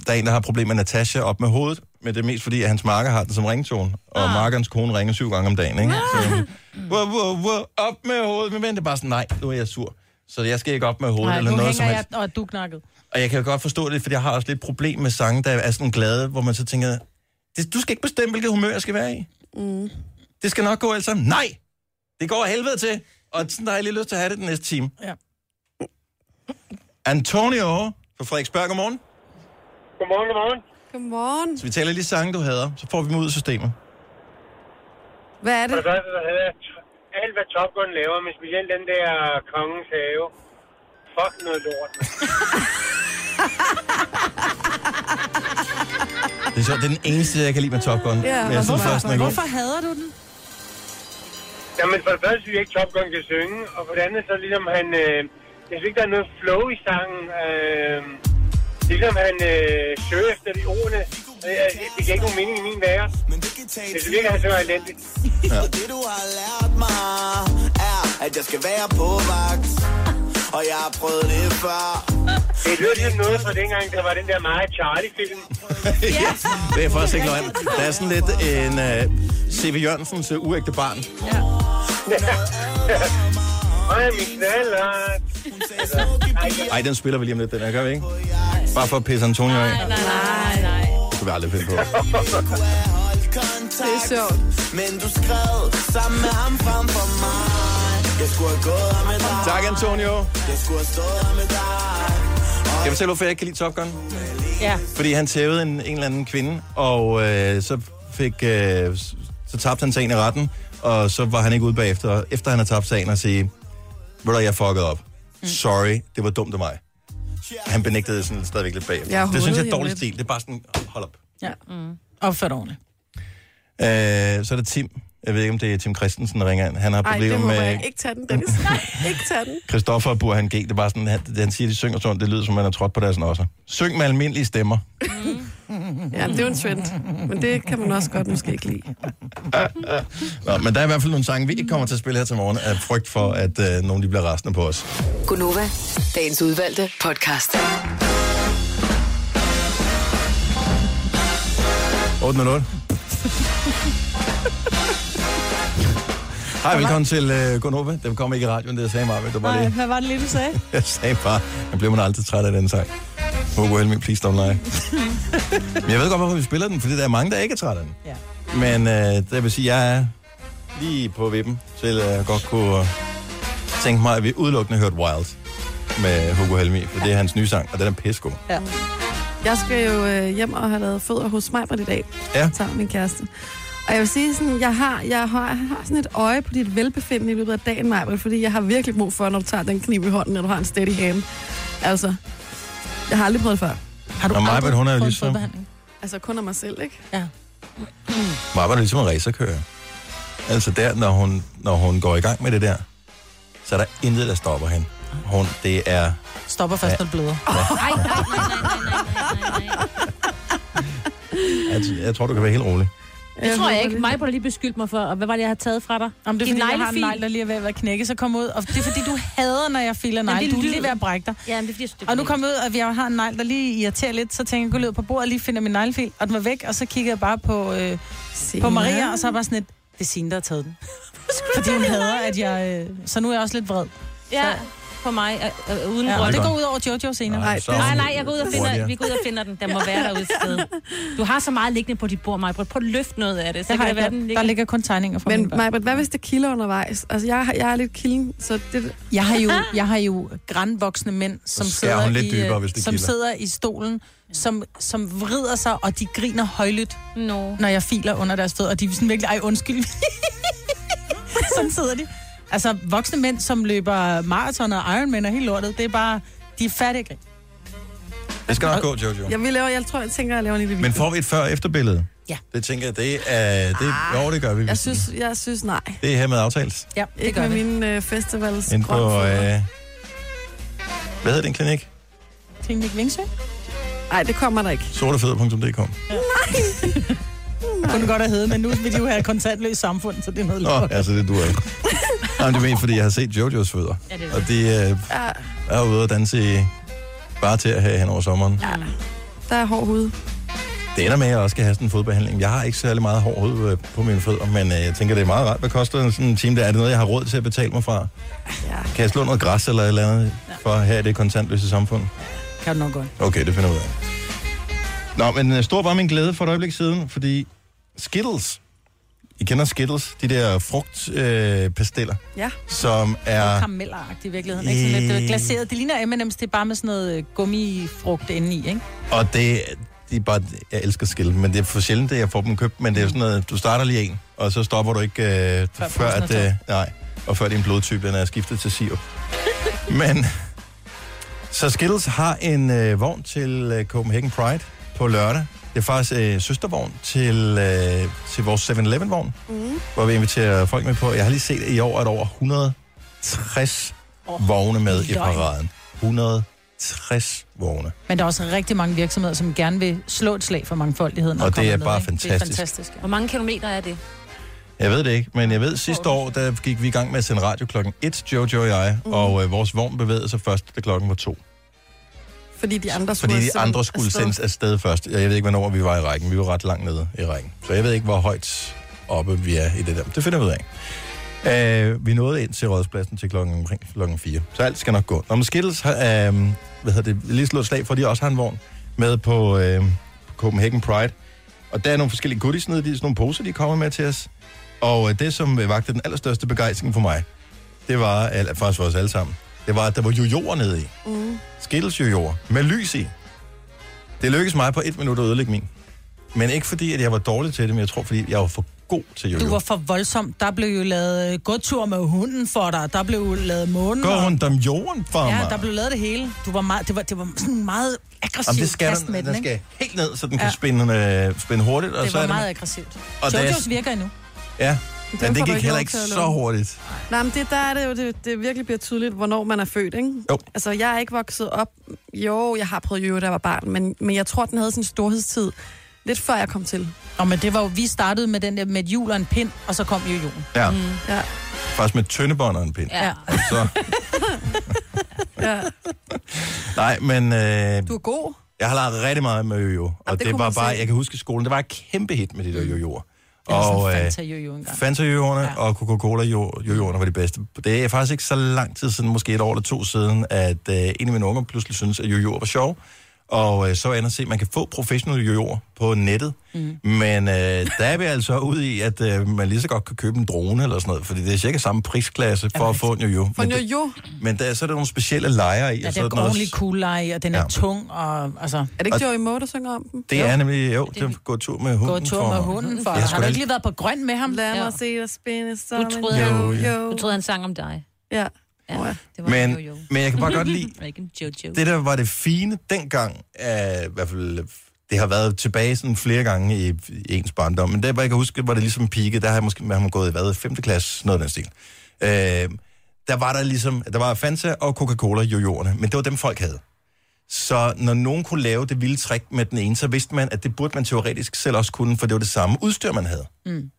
der er en, der har problemer med Natasha op med hovedet. Men det er mest fordi, at hans marker har den som ringtone. Og ah. markernes kone ringer syv gange om dagen, ikke? Så, wow, wow, wow, op med hovedet. Men det er bare sådan, nej, nu er jeg sur. Så jeg skal ikke op med hovedet Nej, eller noget som hænger helst. jeg, og du knakket. Og jeg kan jo godt forstå det, for jeg har også lidt problem med sange, der er sådan glade, hvor man så tænker, det, du skal ikke bestemme, hvilket humør jeg skal være i. Mm. Det skal nok gå alt sammen. Nej! Det går helvede til. Og sådan der har jeg lige lyst til at have det den næste time. Ja. Antonio fra Frederiksberg, godmorgen. Godmorgen, godmorgen. Godmorgen. Så vi taler lige sange, du hader, så får vi dem ud af systemet. Hvad er For det? det første, t- alt, hvad Top Gun laver, men specielt den der kongens have. Fuck noget lort. Det er, så, det er den eneste, jeg kan lide med Top Gun. Ja, men jeg synes hvorfor- først. Hvorfor hader du den? Jamen, for det første synes jeg ikke, Top Gun kan synge, og for det andet, så ligesom han... Øh, jeg synes ikke, der er noget flow i sangen. Øh, ligesom han øh, søger efter de ordene. Det giver ikke nogen mening i min være. Jeg synes ikke, at han synger elendigt. Det du har lært mig er, at jeg skal være på vagt Og jeg har prøvet det før Det lyder ligesom noget fra dengang, der var den der meget Charlie-film. ja, det er faktisk ikke løgn. Der er sådan lidt en uh, C.V. Jørgensens uh, uægte barn. Ej, min knallert. Ej, den spiller vi lige om lidt, den her, gør vi ikke? Bare for at pisse Antonio af. Nej, nej, nej. Det kan vi aldrig finde på. Det er sjovt. Men du skrev sammen med ham frem for mig Jeg skulle have gået her med dig Tak, Antonio. Jeg skulle have stået med dig jeg hvorfor jeg ikke kan lide Top Gun? Ja. Fordi han tævede en, en eller anden kvinde, og øh, så fik... Øh, så tabte han sagen i retten, og så var han ikke ude bagefter, efter han havde tabt sagen, og sige, ved du, jeg fuckede op. Sorry, det var dumt af mig. Han benægtede sådan stadigvæk lidt bagefter. Jeg det synes jeg er dårlig stil. Det er bare sådan, hold op. Ja. Mm. Opfør dig ordentligt. Øh, så er det Tim. Jeg ved ikke, om det er Tim Christensen, der ringer ind. Han har Ej, problemer det må med... jeg ikke tage den, Dennis. Nej, ikke tage den. Christoffer og Burhan G. Det er bare sådan, han, han siger, de synger sådan, det lyder som, man har trådt på deres nosser. Syng med almindelige stemmer. Ja, det er jo en trend. Men det kan man også godt måske ikke lide. Nå, men der er i hvert fald nogle sange, vi ikke kommer til at spille her til morgen, af frygt for, at øh, nogen de bliver rasende på os. Gunova, dagens udvalgte podcast. 8.08. Hej, velkommen til uh, Gonova. Den kom ikke i radioen, det sagde var Nej, lige, hvad var det lige, du sagde? jeg sagde bare, jeg bliver man aldrig træt af den sang. Hugo Helmi, please don't lie. Men jeg ved godt, hvorfor vi spiller den, fordi der er mange, der ikke er træt af den. Ja. Men uh, det vil sige, jeg er lige på vippen til at jeg godt kunne tænke mig, at vi udelukkende hørte Wild med Hugo Helmi, for det er hans nye sang, og den er pissegod. Ja. Jeg skal jo øh, hjem og have lavet fødder hos mig i dag, Ja. sammen med min kæreste. Og jeg vil sige sådan, jeg har, jeg har, jeg har sådan et øje på dit velbefindende i løbet af dagen, Maja, fordi jeg har virkelig brug for, når du tager den kniv i hånden, når du har en steady hand. Altså, jeg har aldrig prøvet det før. Har du Maja, aldrig hun er fået ligesom- fodbehandling? Altså kun af mig selv, ikke? Ja. Var det ligesom en racerkører. Altså der, når hun, når hun går i gang med det der, så er der intet, der stopper hende. Hun, det er... Stopper først, når det bløder. Ej, nej, nej, nej, nej, nej, nej, nej. Jeg, jeg tror, du kan være helt rolig. Det tror jeg ikke. Mig har lige beskyldt mig for, og hvad var det, jeg har taget fra dig? Om det er, Din fordi jeg har en neglefil. negl, der lige er ved at være knækket, så kom ud. Og det er, fordi du hader, når jeg filer negl. det Du er lige ved at brække dig. Ja, men det er fordi, jeg er Og nu kom jeg ud, at jeg har en negl, der lige irriterer lidt. Så tænker jeg, gå ud på bordet og lige finder min neglefil. Og den var væk, og så kiggede jeg bare på, øh, på Maria, og så jeg bare sådan et, det er Signe, der har taget den. fordi hun hader, at jeg... Øh, så nu er jeg også lidt vred. Ja, på mig, øh, øh, uden Ja, og det går ud over Jojo senere. Nej, det- Nej, nej, jeg går ud og finder, vi går ud og finder den. Den må være derude et sted. Du har så meget liggende på dit bord, Maja. Prøv at løfte noget af det. Så Det kan har det være, jeg, den der, ligger... der ligger kun tegninger fra Men. Majbert, hvad hvis det kilder undervejs? Altså, jeg, jeg er lidt kilden, så det... Jeg har jo, jeg har jo grænvoksne mænd, som sidder, lidt i, øh, dybere, hvis det som kilder. sidder i stolen, som, som vrider sig, og de griner højlydt, No. når jeg filer under deres fødder, og de er sådan virkelig, ej undskyld. sådan sidder de. Altså, voksne mænd, som løber maraton og Ironman og helt lortet, det er bare, de er fattige. Det skal nok gå, Jojo. Jeg, vil lave, jeg tror, jeg tænker, at jeg laver en lille Men video. får vi et før-efterbillede? Ja. Det tænker jeg, det er... Det, jo, det gør vi. Jeg synes, jeg synes nej. Det er her med aftales. Ja, det Ikke gør med vi. mine øh, festivals Ind på... Øh, hvad hedder din klinik? Klinik Vingsø. Nej, det kommer der ikke. Sortefødder.dk Kunne det godt have heddet, men nu vil de jo have et kontantløst samfund, så det er noget Nå, lort. altså det du er. Jamen, det er fordi jeg har set Jojos fødder. Ja, det er Og de øh, Ja, er ude og danse i Bare til at have hen over sommeren. Ja. Der er hård hud. Det ender med, at jeg også skal have sådan en fodbehandling. Jeg har ikke særlig meget hård hud øh, på mine fødder, men øh, jeg tænker, det er meget rart. Hvad koster sådan en time? Der? Er det noget, jeg har råd til at betale mig fra? Ja. Kan jeg slå noget græs eller et eller andet for at have det kontantløse samfund? Kan du nok godt. Okay, det finder jeg ud af. Nå, men øh, stor var min glæde for et øjeblik siden, fordi Skittles, I kender Skittles, de der frugtpastiller, øh, Ja. som er... Karamelleragtigt i virkeligheden. Ikke? Sådan lidt øh, glaseret. Det ligner M&M's, det er bare med sådan noget øh, gummifrugt indeni, ikke? Og det, de er bare, jeg elsker Skittles, men det er for sjældent, at jeg får dem købt, men det er sådan noget, du starter lige en, og så stopper du ikke, øh, før, før at, øh, nej, og før din blodtype den er skiftet til sirup. men, så Skittles har en øh, vogn til øh, Copenhagen Pride på lørdag. Det er faktisk øh, søstervogn til, øh, til vores 7-Eleven-vogn, Mm. hvor vi inviterer folk med på. Jeg har lige set i år, at over 160 oh, vogne med i løgn. paraden. 160 vogne. Men der er også rigtig mange virksomheder, som gerne vil slå et slag for mangfoldigheden. Og det komme er med, bare ikke? Det er fantastisk. fantastisk. Hvor mange kilometer er det? Jeg ved det ikke, men jeg ved, sidste år, der gik vi i gang med at sende radio klokken 1, Jojo og jeg, mm. og øh, vores vogn bevægede sig først, da klokken var to. Fordi de andre skulle Fordi de andre skulle afsted. sendes afsted først. Jeg ved ikke, hvornår vi var i rækken. Vi var ret langt nede i rækken. Så jeg ved ikke, hvor højt oppe vi er i det der. Det finder vi ud af. Uh, vi nåede ind til rådspladsen til klokken omkring klokken 4. Så alt skal nok gå. Når Skittles har, uh, hvad hedder det, lige slået et slag for, de også har en vogn med på uh, Copenhagen Pride. Og der er nogle forskellige goodies nede, i sådan nogle poser, de kommer med til os. Og uh, det, som øh, vagte den allerstørste begejstring for mig, det var, eller faktisk for os alle sammen, det var, at der var jojoer nede i. Mm. Skittles jojoer med lys i. Det lykkedes mig på et minut at ødelægge min. Men ikke fordi, at jeg var dårlig til det, men jeg tror, fordi jeg var for god til jojo. Du var for voldsom. Der blev jo lavet øh, godtur med hunden for dig. Der blev jo lavet månen. Gå rundt om jorden for Ja, mig. der blev lavet det hele. Du var meget, det, var, det var sådan meget aggressivt Jamen, det skal kast den, med den den, skal helt ned, så den Ja. kan spænde, øh, spænde hurtigt. Og Det så var er meget aggressivt. Og Jojos virker endnu. Ja, Dem men det gik ikke heller ikke så hurtigt. Nej, men det, der er det jo, det, det virkelig bliver tydeligt, hvornår man er født, ikke? Jo. Altså, jeg er ikke vokset op... Jo, jeg har prøvet jojo, da jeg var barn, men, men jeg tror, den havde sin storhedstid lidt før jeg kom til. Og men det var jo, vi startede med den der med et hjul og en pind, og så kom jojoen. Ja, Mm. Ja, faktisk med tyndebånd og en pind. Ja. Så, ja. nej, men øh, Du er god. jeg har lavet rigtig meget med jojo. Og det det, kunne var bare, se. jeg kan huske skolen, det var et kæmpe hit med de der jojoer. Og, øh, Fanta jojo engang. Fanta jojoerne ja. og Coca-Cola jojoerne var de bedste. Det er faktisk ikke så lang tid siden, måske et år eller to siden, at øh, en af mine unger pludselig synes, at jojoer var sjov. Og øh, så og se, at man kan få professionelle jojoer på nettet. Mm. Men øh, der er vi altså ude i, at øh, man lige så godt kan købe en drone eller sådan noget, fordi det er cirka samme prisklasse for at få en jojo. For Men, en jojo, men der, så er der nogle specielle lejre i. Ja, og det er sådan noget. ordentligt cool leje, og den er Ja. tung, og altså... er det ikke Joey Moe, der synger om den? Det er nemlig, jo, det er gå tur med hunden. Gå tur med for- hunden for. Jeg Har du ikke lige været på grøn med ham? Lad mig se dig spænde som Du en Jo, jojo. ja. Du troede, han sang om dig. Ja. Ja, Åh, ja. det var Men, jo jo. men jeg kan bare godt lide, Jojo. det der var det fine dengang, er, i hvert fald, det har været tilbage sådan flere gange i, i ens barndom, men der, hvor jeg kan huske, var det ligesom pike, der har jeg måske man har gået i hvad, 5. klasse, noget af den stil. Øh, der var der ligesom, der var Fanta og Coca-Cola jojoerne, men det var dem folk havde. Så når nogen kunne lave det vilde trick med den ene, så vidste man, at det burde man teoretisk selv også kunne, for det var det samme udstyr, man havde. Mm.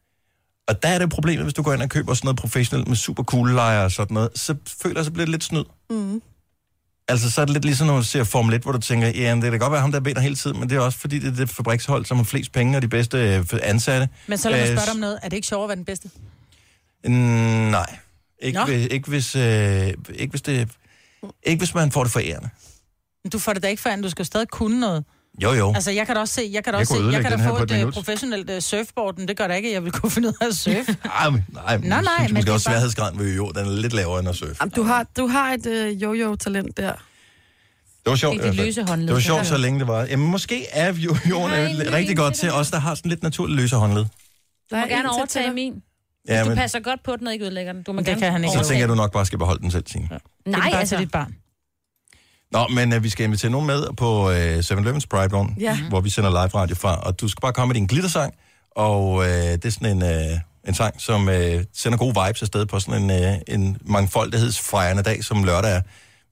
Og der er det problemet, hvis du går ind og køber sådan noget professionelt med super cool lejer og sådan noget, så føler jeg, så bliver det lidt snyd. Mm. Altså, så er det lidt ligesom, når du ser Formel 1, hvor du tænker, ja, det kan godt være ham, der vinder hele tiden, men det er også fordi, det er det fabrikshold, som har flest penge og de bedste øh, ansatte. Men så lad mig Øh, spørge dig om noget. Er det ikke sjovere at være den bedste? Mm, nej. Ikke, Nå. hvis, ikke, hvis, øh, ikke, hvis det, ikke hvis man får det forærende. Men Du får det da ikke for, du skal stadig kunne noget. Jo, jo. Altså, jeg kan da også se, jeg kan da Jeg også se, jeg kan da få et, et minut. professionelt uh, surfboard, men det gør da ikke, at jeg vil kunne finde ud af at surfe. Nej, men, Nej, nej, jeg synes men måske det er også, bare- sværhedsgraden ved jo, den er lidt lavere end at surfe. Jamen, du har, du har et øh, jojo-talent der. Det var sjovt. Det er de løse håndled. Det var sjovt, Ja. så længe det var. Jamen, måske er jo jorden Nej, rigtig godt til os, der har sådan lidt naturligt løse håndled. Du må er gerne overtage min. Ja, Du men passer godt på den, og ikke ødelægger den. Du må det gerne kan han ikke. så tænker jeg, du nok bare skal beholde den selv, Signe. Det Nej, er altså. dit barn. Nå, men øh, vi skal invitere nogen med på øh, 7-Eleven's Pride Run, Ja. hvor vi sender live radio fra. Og du skal bare komme med din glittersang, og øh, det er sådan en, øh, en sang, som øh, sender gode vibes afsted på sådan en, øh, en mangfoldighedsfejrende dag, som lørdag er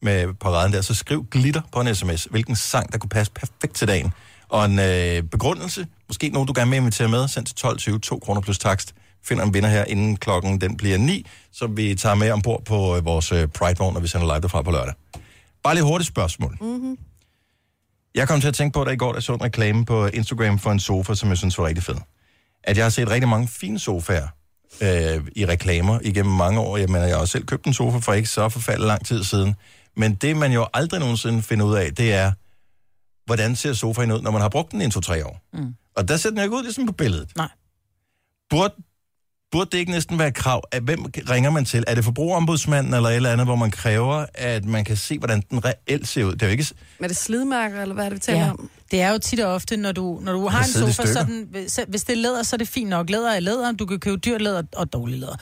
med paraden der. Så skriv glitter på en sms, hvilken sang, der kunne passe perfekt til dagen. Og en øh, begrundelse, måske nogen, du gerne vil invitere med, send til 12.20, 2 kroner plus takst. Finder en vinder her, inden klokken den bliver 9, som vi tager med ombord på øh, vores øh, Pride-vogn, når vi sender live derfra på lørdag. Bare lige hurtigt spørgsmål. Mm-hmm. Jeg kom til at tænke på det i går, da jeg så en reklame på Instagram for en sofa, som jeg synes var rigtig fed. At jeg har set rigtig mange fine sofaer øh, i reklamer igennem mange år. Jeg mener, jeg har også selv købt en sofa for ikke så forfærdeligt lang tid siden. Men det, man jo aldrig nogensinde finder ud af, det er, hvordan ser sofaen ud, når man har brugt den i en to-tre år. Mm. Og der ser den jo ikke ud ligesom på billedet. Nej. Burde, burde det ikke næsten være et krav? At hvem ringer man til? Er det forbrugerombudsmanden eller et eller andet, hvor man kræver, at man kan se, hvordan den reelt ser ud? Det er jo ikke... s- Er det slidmærker, eller hvad er det, vi taler Ja. om? Det er jo tit og ofte, når du, når du har en sofa, så den, hvis- det er læder, så er det fint nok. Læder er læder, du kan købe dyrt læder og dårlig læder.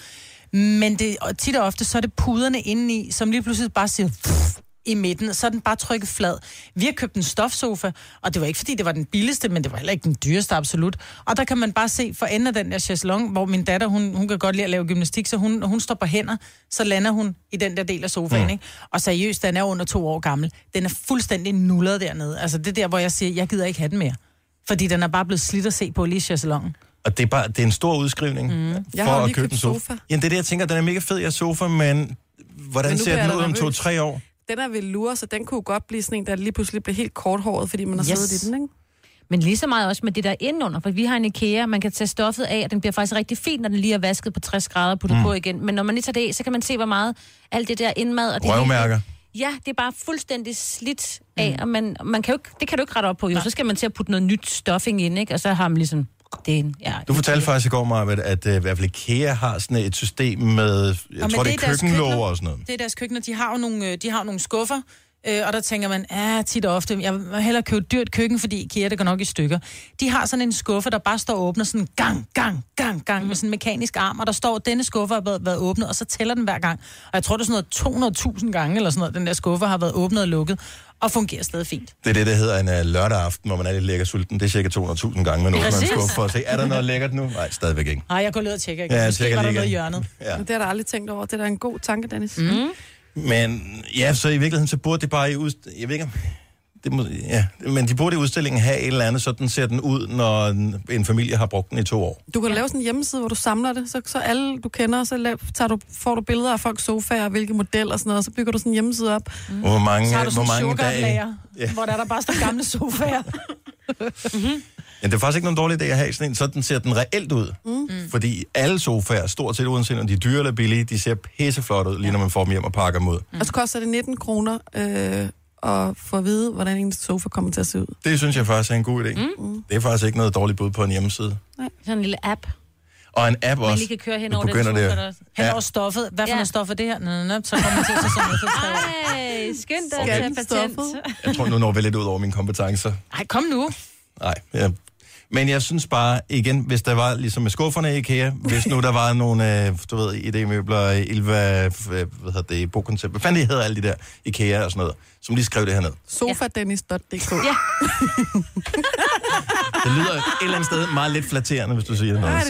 Men det, og tit og ofte, så er det puderne indeni, som lige pludselig bare siger pff, i midten, så er den bare trykket flad. Vi har købt en stofsofa, og det var ikke fordi, det var den billigste, men det var heller ikke den dyreste absolut. Og der kan man bare se for enden af den der chaiselong, hvor min datter, hun, hun kan godt lide at lave gymnastik, så hun, hun står på hænder, så lander hun i den der del af sofaen, mm. ikke? Og seriøst, den er under to år gammel. Den er fuldstændig nullet dernede. Altså det er der, hvor jeg siger, jeg gider ikke have den mere. Fordi den er bare blevet slidt at se på lige i chaiselongen. Og det er, bare, det er en stor udskrivning mm. Jeg for har jo at købe en sofa. sofa. Jamen, det er det, jeg tænker, den er mega fed, jeg sofa, men hvordan Men ser den jeg ud om to-tre år? Den er velure, så den kunne godt blive sådan en, der lige pludselig bliver helt korthåret, fordi man har Yes. siddet i den, ikke? Men lige så meget også med det der indenunder, for vi har en IKEA, man kan tage stoffet af, og den bliver faktisk rigtig fint, når den lige er vasket på 60 grader og puttet mm. på igen. Men når man lige tager det af, så kan man se, hvor meget alt det der indmad... Og det Røvmærker. Hele, ja, det er bare fuldstændig slidt af, og man, man kan jo ikke, det kan du ikke rette op på. Jo. Så skal man til at putte noget nyt stuffing ind, ikke? og så har man ligesom... Det er en, ja, Du fortalte faktisk i går, Marvind, at uh, i hvert fald IKEA har sådan et system med, jeg men tror, det er deres køkkenlåger køkkener. og sådan noget. Det er deres køkkener. De har jo nogle, øh, de har jo nogle skuffer, øh, og der tænker man, ja, tit og ofte, jeg vil hellere købe dyrt køkken, fordi IKEA, det går nok i stykker. De har sådan en skuffe, der bare står og åbner sådan gang, gang, gang, gang, med sådan en mekanisk arm, og der står, denne skuffe har været, været åbnet, og så tæller den hver gang. Og jeg tror, det er sådan noget 200.000 gange, eller sådan noget, den der skuffe har været åbnet og lukket, og fungerer stadig fint. Det er det, der hedder en uh, lørdag aften, hvor man er lidt lækker sulten. Det er cirka 200.000 gange, man åbner en skuffe for at se, er der noget lækkert nu? Nej, stadigvæk ikke. Nej, jeg går lige og tjekker igen. Ja, jeg tjekker var der noget hjørnet. Ja. Det har jeg da aldrig tænkt over. Det er da en god tanke, Dennis. Mm. Men ja, så i virkeligheden, så burde det bare i udst- Jeg ved ikke om... Det må, ja, men de burde i udstillingen have et eller andet, så den ser den ud, når en, en familie har brugt den i to år. Du kan lave sådan en hjemmeside, hvor du samler det, så, så alle du kender, så lav, tager du, får du billeder af folks sofaer, hvilke modeller og sådan noget, og så bygger du sådan en hjemmeside op. Mm. Hvor mange, Så har du hvor sådan en mange dage... Ja. hvor der, der bare står gamle sofaer. Ja, det er faktisk ikke nogen dårlig idé at have sådan en, sådan ser den reelt ud. Mm. Fordi alle sofaer, stort set uanset om de er dyre eller billige, de ser pisseflot ud, lige når man får dem hjem og pakker dem ud. Mm. Og så koster det 19 kroner øh, at få at vide, hvordan en sofa kommer til at se ud. Det synes jeg faktisk er en god idé. Mm. Det er faktisk ikke noget dårligt bud på en hjemmeside. Sådan en lille app, Og en app man også. lige kan køre hen over den sofa. Der... Han Ja. over stoffet. Hvad for Ja. noget stof er det her? Nå, nå, nå, så kommer man til at se sådan noget. Ej, skynd dig Okay. at tage patent. Jeg tror, nu når vi lidt ud over mine kompetencer. Ej, kom nu. Nej, ja. Men jeg synes bare, igen, hvis der var, ligesom med skufferne i IKEA, hvis nu der var nogle, øh, du ved, idémøbler, Ilva, øh, hvad hedder det, Bokoncept, hvad fanden de hedder alle de der IKEA og sådan noget, som lige skrev det herned. Sofadennis.dk Ja. Det lyder et eller andet sted meget lidt flatterende, hvis du siger noget.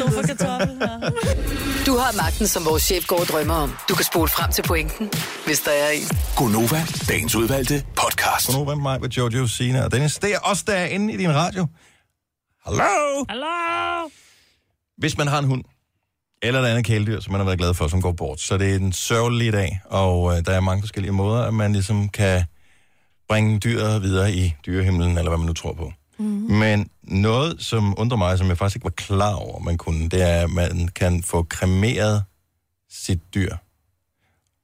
Du har magten, som vores chef går og drømmer om. Du kan spole frem til pointen, hvis der er en. Gonova, dagens udvalgte podcast. Godnova, mig med Jojo, Sina og Dennis. Det er os, der er inde i din radio. Hallo? Hallo? Hvis man har en hund, eller et andet kæledyr, som man har været glad for, som går bort, så det er en sørgelig dag, og øh, der er mange forskellige måder, at man ligesom kan bringe dyret videre i dyrehimlen, eller hvad man nu tror på. Mm-hmm. Men noget, som undrer mig, som jeg faktisk ikke var klar over, man kunne, det er, at man kan få kremeret sit dyr,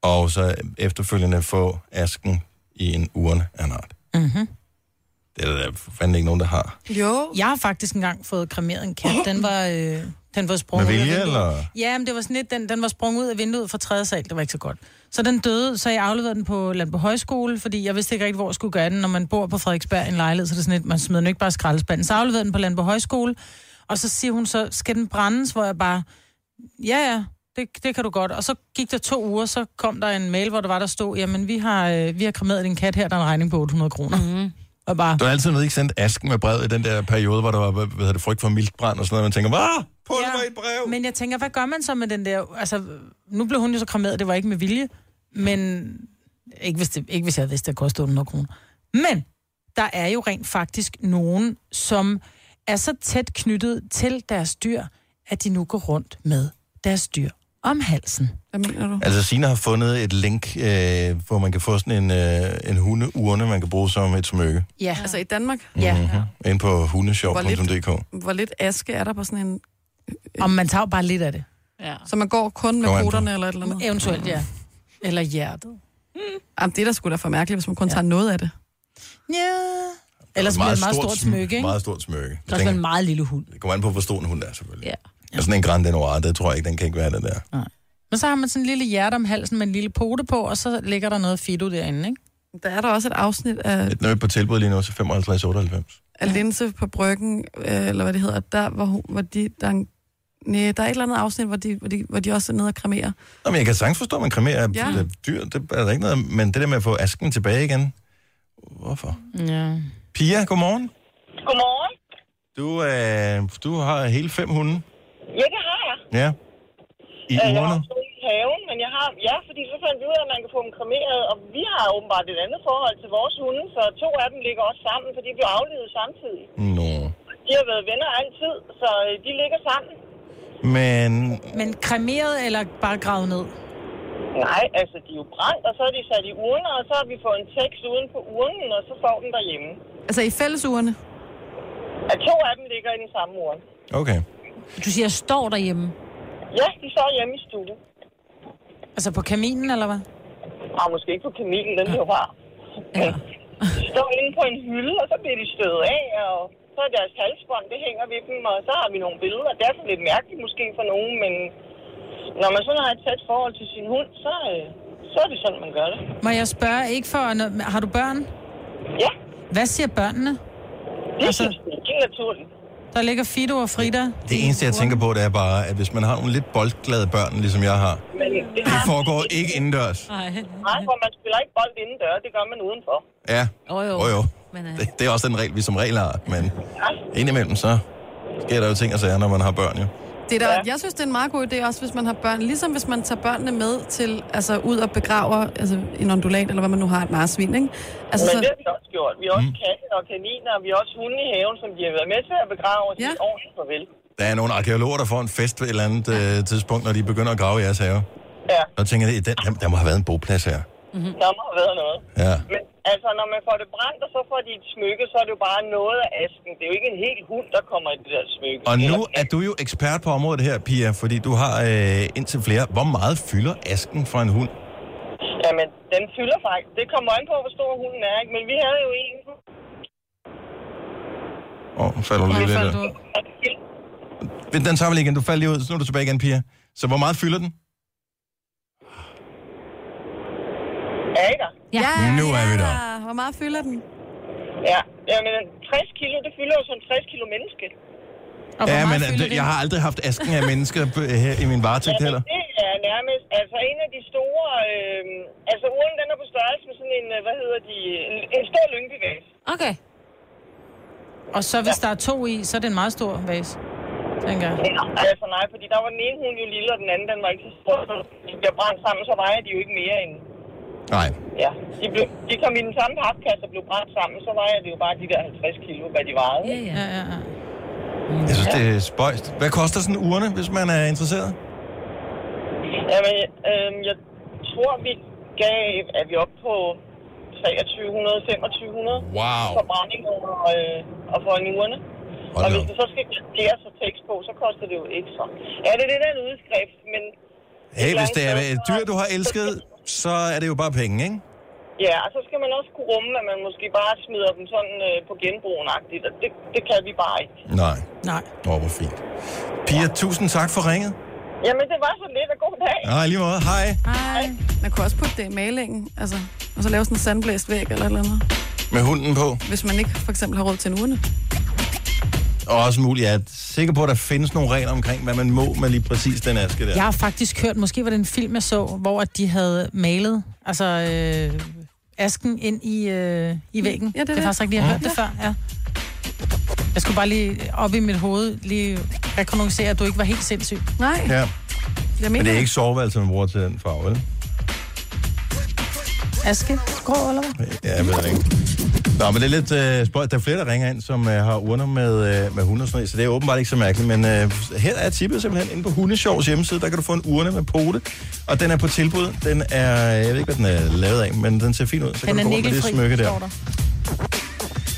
og så efterfølgende få asken i en urne af en art. Mm-hmm. Det er der fandme ikke nogen, der har. Jo, Jeg har faktisk engang fået kremeret en kat. Den var, øh, den var sprunget Med ud af vilje, eller? Ja, men det var sådan lidt, den, den var sprunget ud af vinduet fra tredje sal. Det var ikke så godt. Så den døde, så jeg afleverede den på Landbo Højskole, fordi jeg vidste ikke rigtig, hvor jeg skulle gøre den. Når man bor på Frederiksberg i en lejlighed, så er det sådan lidt, man smider den ikke bare i skraldespanden. Så afleverede den på Landbo Højskole, og så siger hun så, skal den brændes, hvor jeg bare, ja ja, det, det kan du godt. Og så gik der to uger, så kom der en mail, hvor der var, der stod, jamen vi har, øh, vi har kremeret din kat her, der er en regning på 800 kroner. Mm. Og bare, Du har altid ikke sendt asken med brevet i den der periode, hvor der var hvad hedder det, frygt for mildbrand og sådan noget. Man tænker, hvad? Pulver ja. et brev? Men jeg tænker, hvad gør man så med den der... Altså, nu blev hun jo så kremeret, det var ikke med vilje, men ikke hvis, det, ikke hvis jeg vidste, det kostede 800 kroner. Men der er jo rent faktisk nogen, som er så tæt knyttet til deres dyr, at de nu går rundt med deres dyr om halsen. Hvad mener du? Altså, Sina har fundet et link, øh, hvor man kan få sådan en, øh, en hundeurne, man kan bruge som et smykke. Ja. Altså i Danmark? Ja. Mm-hmm. Ind på hundeshop.dk. Hvor lidt aske er der på sådan en... Om man tager bare lidt af det. Ja. Så man går kun med koderne eller et eller andet? Eventuelt, ja. Eller hjertet. Jamen, det er da sgu da for mærkeligt, hvis man kun tager noget af det. Ja. Ellers bliver det et meget stort smykke, ikke? Meget stort smykke. Det er også en meget lille hund. Det kommer an på, hvor stor en hund er, selvfølgelig. Ja. Ja. Sådan en Grand Noir, det tror jeg ikke, den kan ikke være det der. Men så har man sådan en lille hjerte om halsen med en lille pote på, og så ligger der noget fido derinde, ikke? Der er der også et afsnit af, Et nøje på tilbud lige nu til 55,98. af Linse på Bryggen, øh, eller hvad det hedder, der, hvor, hun, hvor de... Der er, en, nej, der er et eller andet afsnit, hvor de, hvor de, hvor de også er nede og kremerer. Nå, men jeg kan sagtens forstå, at man kremerer er Ja. dyr, det er der ikke noget, men det der med at få asken tilbage igen, hvorfor? Ja. Pia, godmorgen. Godmorgen. Du, øh, du har hele fem hunde. Ja, det har jeg. Ja. I Øh, Jeg har haven, men jeg har... Ja, fordi så fandt vi ud af, at man kan få dem kremeret, og vi har åbenbart et andet forhold til vores hunde, så to af dem ligger også sammen, for de blev aflevet samtidig. Nå. De har været venner altid, så øh, de ligger sammen. Men Men kremeret eller bare gravet ned? Nej, altså de er jo brændt, og så er de sat i urner, og så har vi fået en tekst uden på urnen, og så står den derhjemme. Altså i fællesugerne. At to af dem ligger i den samme urne. okay. Du siger, står derhjemme. Ja, de står hjemme i stuen. Altså på kaminen, eller hvad? Og måske ikke på kaminen, den er jo bare. Ja. De står inde på en hylde, og så bliver de stødet af, og så er deres halsbånd, det hænger ved dem, og så har vi nogle billeder. Det er lidt mærkeligt måske for nogen, men når man sådan har et tæt forhold til sin hund, så, øh, så er det sådan, man gør det. Må jeg spørge, ikke for... Har du børn? Ja, Hvad siger børnene? det Altså- synes jeg ikke er naturligt. Der ligger Fido og Frida. Det eneste, jeg tænker på, det er bare, at hvis man har nogle lidt boldglade børn, ligesom jeg har, Men det, det foregår ikke indendørs. Nej. nej, for man spiller ikke bold indendør, det gør man udenfor. Ja, Jo, jo. jo jo. Men, øh, Det, det er også den regel, vi som regel har, men indimellem så sker der jo ting og sager, når man har børn jo. Det er der, Ja. Jeg synes, det er en meget god idé, også hvis man har børn. Ligesom hvis man tager børnene med til, altså ud og begraver altså, en ondulat, eller hvad man nu har, et marsvin, ikke? Altså, Men så, det har vi også gjort. Vi har også katte og kaniner, og vi har også hunde i haven, som de har været med til at begrave og Ja. ordentligt farvel. Der er nogle arkeologer, der får en fest ved et eller andet øh, tidspunkt, når de begynder at grave i jeres have. Ja, Og tænker, jeg, der, der må have været en boplads her. der må have været noget. Ja. Men altså, når man får det brændt, og så får de et smykke, så er det jo bare noget af asken. Det er jo ikke en hel hund, der kommer i det der smykke. Og nu er du jo ekspert på området her, Pia, fordi du har øh, indtil flere. Hvor meget fylder asken for en hund? Jamen, den fylder faktisk. Det kommer an på, hvor stor hunden er, ikke? Men vi havde jo en... Åh, oh, falder du lige Hvor lidt der. du? Den tager vi lige igen. Du faldt lige ud, så nu er du tilbage igen, Pia. Så hvor meget fylder den? Er I der? Ja. Nu er vi der. Hvor meget fylder den? Ja. Jamen, 60 kilo, det fylder jo som 60 kilo menneske. Og Ja, men øh, det? jeg har aldrig haft asken af mennesker p- her i min varetægt heller. det er nærmest... Altså, en af de store... Øh, altså, urnen, den er på størrelse med sådan en... øh, Hvad hedder de? En, en stor lyngbyvase. Okay. Og så hvis der er to i, så er det en meget stor vase, tænker jeg. Altså, nej, fordi der var den ene hund jo lille, og den anden, den var ikke så stor. Så de bliver brændt sammen, så vejer de jo ikke mere end... Nej. Ja, de, blev, de kom i den samme papkasse og blev brændt sammen, så vejer det jo bare de der 50 kilo, hvad de vejede. Ja, ja. Ja, ja. Jeg synes, det er spøjst. Hvad koster sådan en urne, hvis man er interesseret? Jamen, øh, jeg tror, vi gav, er vi oppe på 2300, 2500 Wow. for brænding og, øh, og for en urne. Hold og hvis det så skal gæres og tekst på, så koster det jo ekstra. Ja, det er det der en udskrift, men Hey, hvis det er et dyr, du har elsket, så er det jo bare penge, ikke? ja, og så skal man også kunne rumme, at man måske bare smider dem sådan øh, på genbrugen-agtigt, og det, det kan vi bare ikke. Nej. Nej. Åh, oh, hvor fint. Pia, tusind tak for ringet. Jamen, det var så lidt af god dag. Nej, lige måde. Hej. Hej. Man kunne også putte det i malingen, altså, og så lave sådan en sandblæst væg eller et eller andet. Med hunden på. Hvis man ikke for eksempel har råd til en urne. Og også muligt, jeg er sikker på, at der findes nogle regler omkring, hvad man må med lige præcis den aske der. Jeg har faktisk hørt, måske var det en film, jeg så, hvor at de havde malet altså, øh, asken ind i, øh, i væggen. Ja, det er det er det. faktisk rigtigt, jeg har hørt det før, ja. Jeg skulle bare lige op i mit hoved lige rekognosere, at du ikke var helt sindssyg. Nej, Ja. jeg mener Men det er ikke soveværelse, man bruger til den farve, vel? Aske? Grå, eller hvad? Ja, jeg ved det ikke. Nå, men det er lidt øh, spøjt. Der er flere, der ringer ind, som øh, har urner med, øh, med hunde og sådan noget, så det er åbenbart ikke så mærkeligt. Men øh, her er tippet simpelthen inde på Hundesjovs hjemmeside. Der kan du få en urne med pote, og den er på tilbud. Den er, jeg ved ikke, hvad den er lavet af, men den ser fin ud. Så Den kan er du gå rundt med det smykke der. der.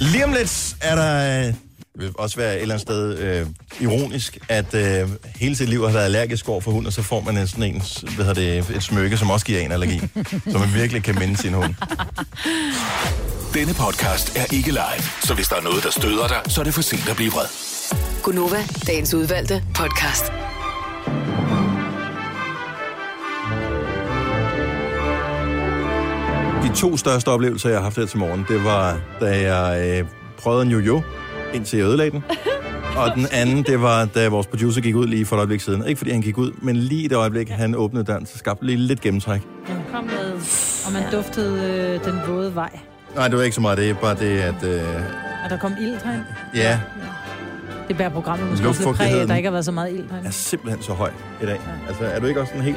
Lige om lidt er der... Øh, det vil også være et eller andet sted øh, ironisk, at øh, hele sit liv har været allergisk over for hund, og så får man en, sådan en, hvad hedder det, et smykke, som også giver en allergi, så man virkelig kan minde sin hund. Denne podcast er ikke live, så hvis der er noget, der støder dig, så er det for sent at blive vred. Gunova, dagens udvalgte podcast. De to største oplevelser, jeg har haft her til morgen, det var, da jeg øh, prøvede en jojo, indtil jeg ødelagde den. Og den anden, det var, da vores producer gik ud lige for et øjeblik siden. Ikke fordi han gik ud, men lige i det øjeblik, han åbnede døren, så skabte lige lidt gennemtræk. Den kom med... Og man duftede øh, den våde vej. Nej, det var ikke så meget det. er Bare det, at... Øh, Og der kom ild herind. ja, Det bærer programmet måske også lidt præg at der ikke har været så meget ild herinde. er simpelthen så høj i dag. Altså, er du ikke også sådan helt...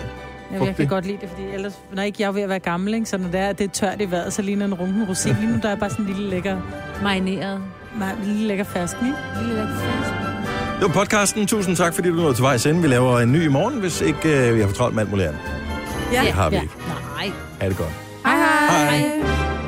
Jeg, jeg kan godt lide det, fordi ellers, når ikke jeg er ved at være gammel, ikke, så når det er, det er tørt i vejret, så ligner en runken rosin. Lige nu der er bare sådan en lille lækker, Marineret. nej, lille lækker fersken, ikke? Lille lækker fisk. Det var podcasten. Tusind tak, fordi du nåede til vej sende. Vi laver en ny i morgen, hvis ikke øh, vi har fortalt med alt muligt andet. Ja. Det har vi Ja. ikke. Nej. Ha' det godt. Hej hej. Hej.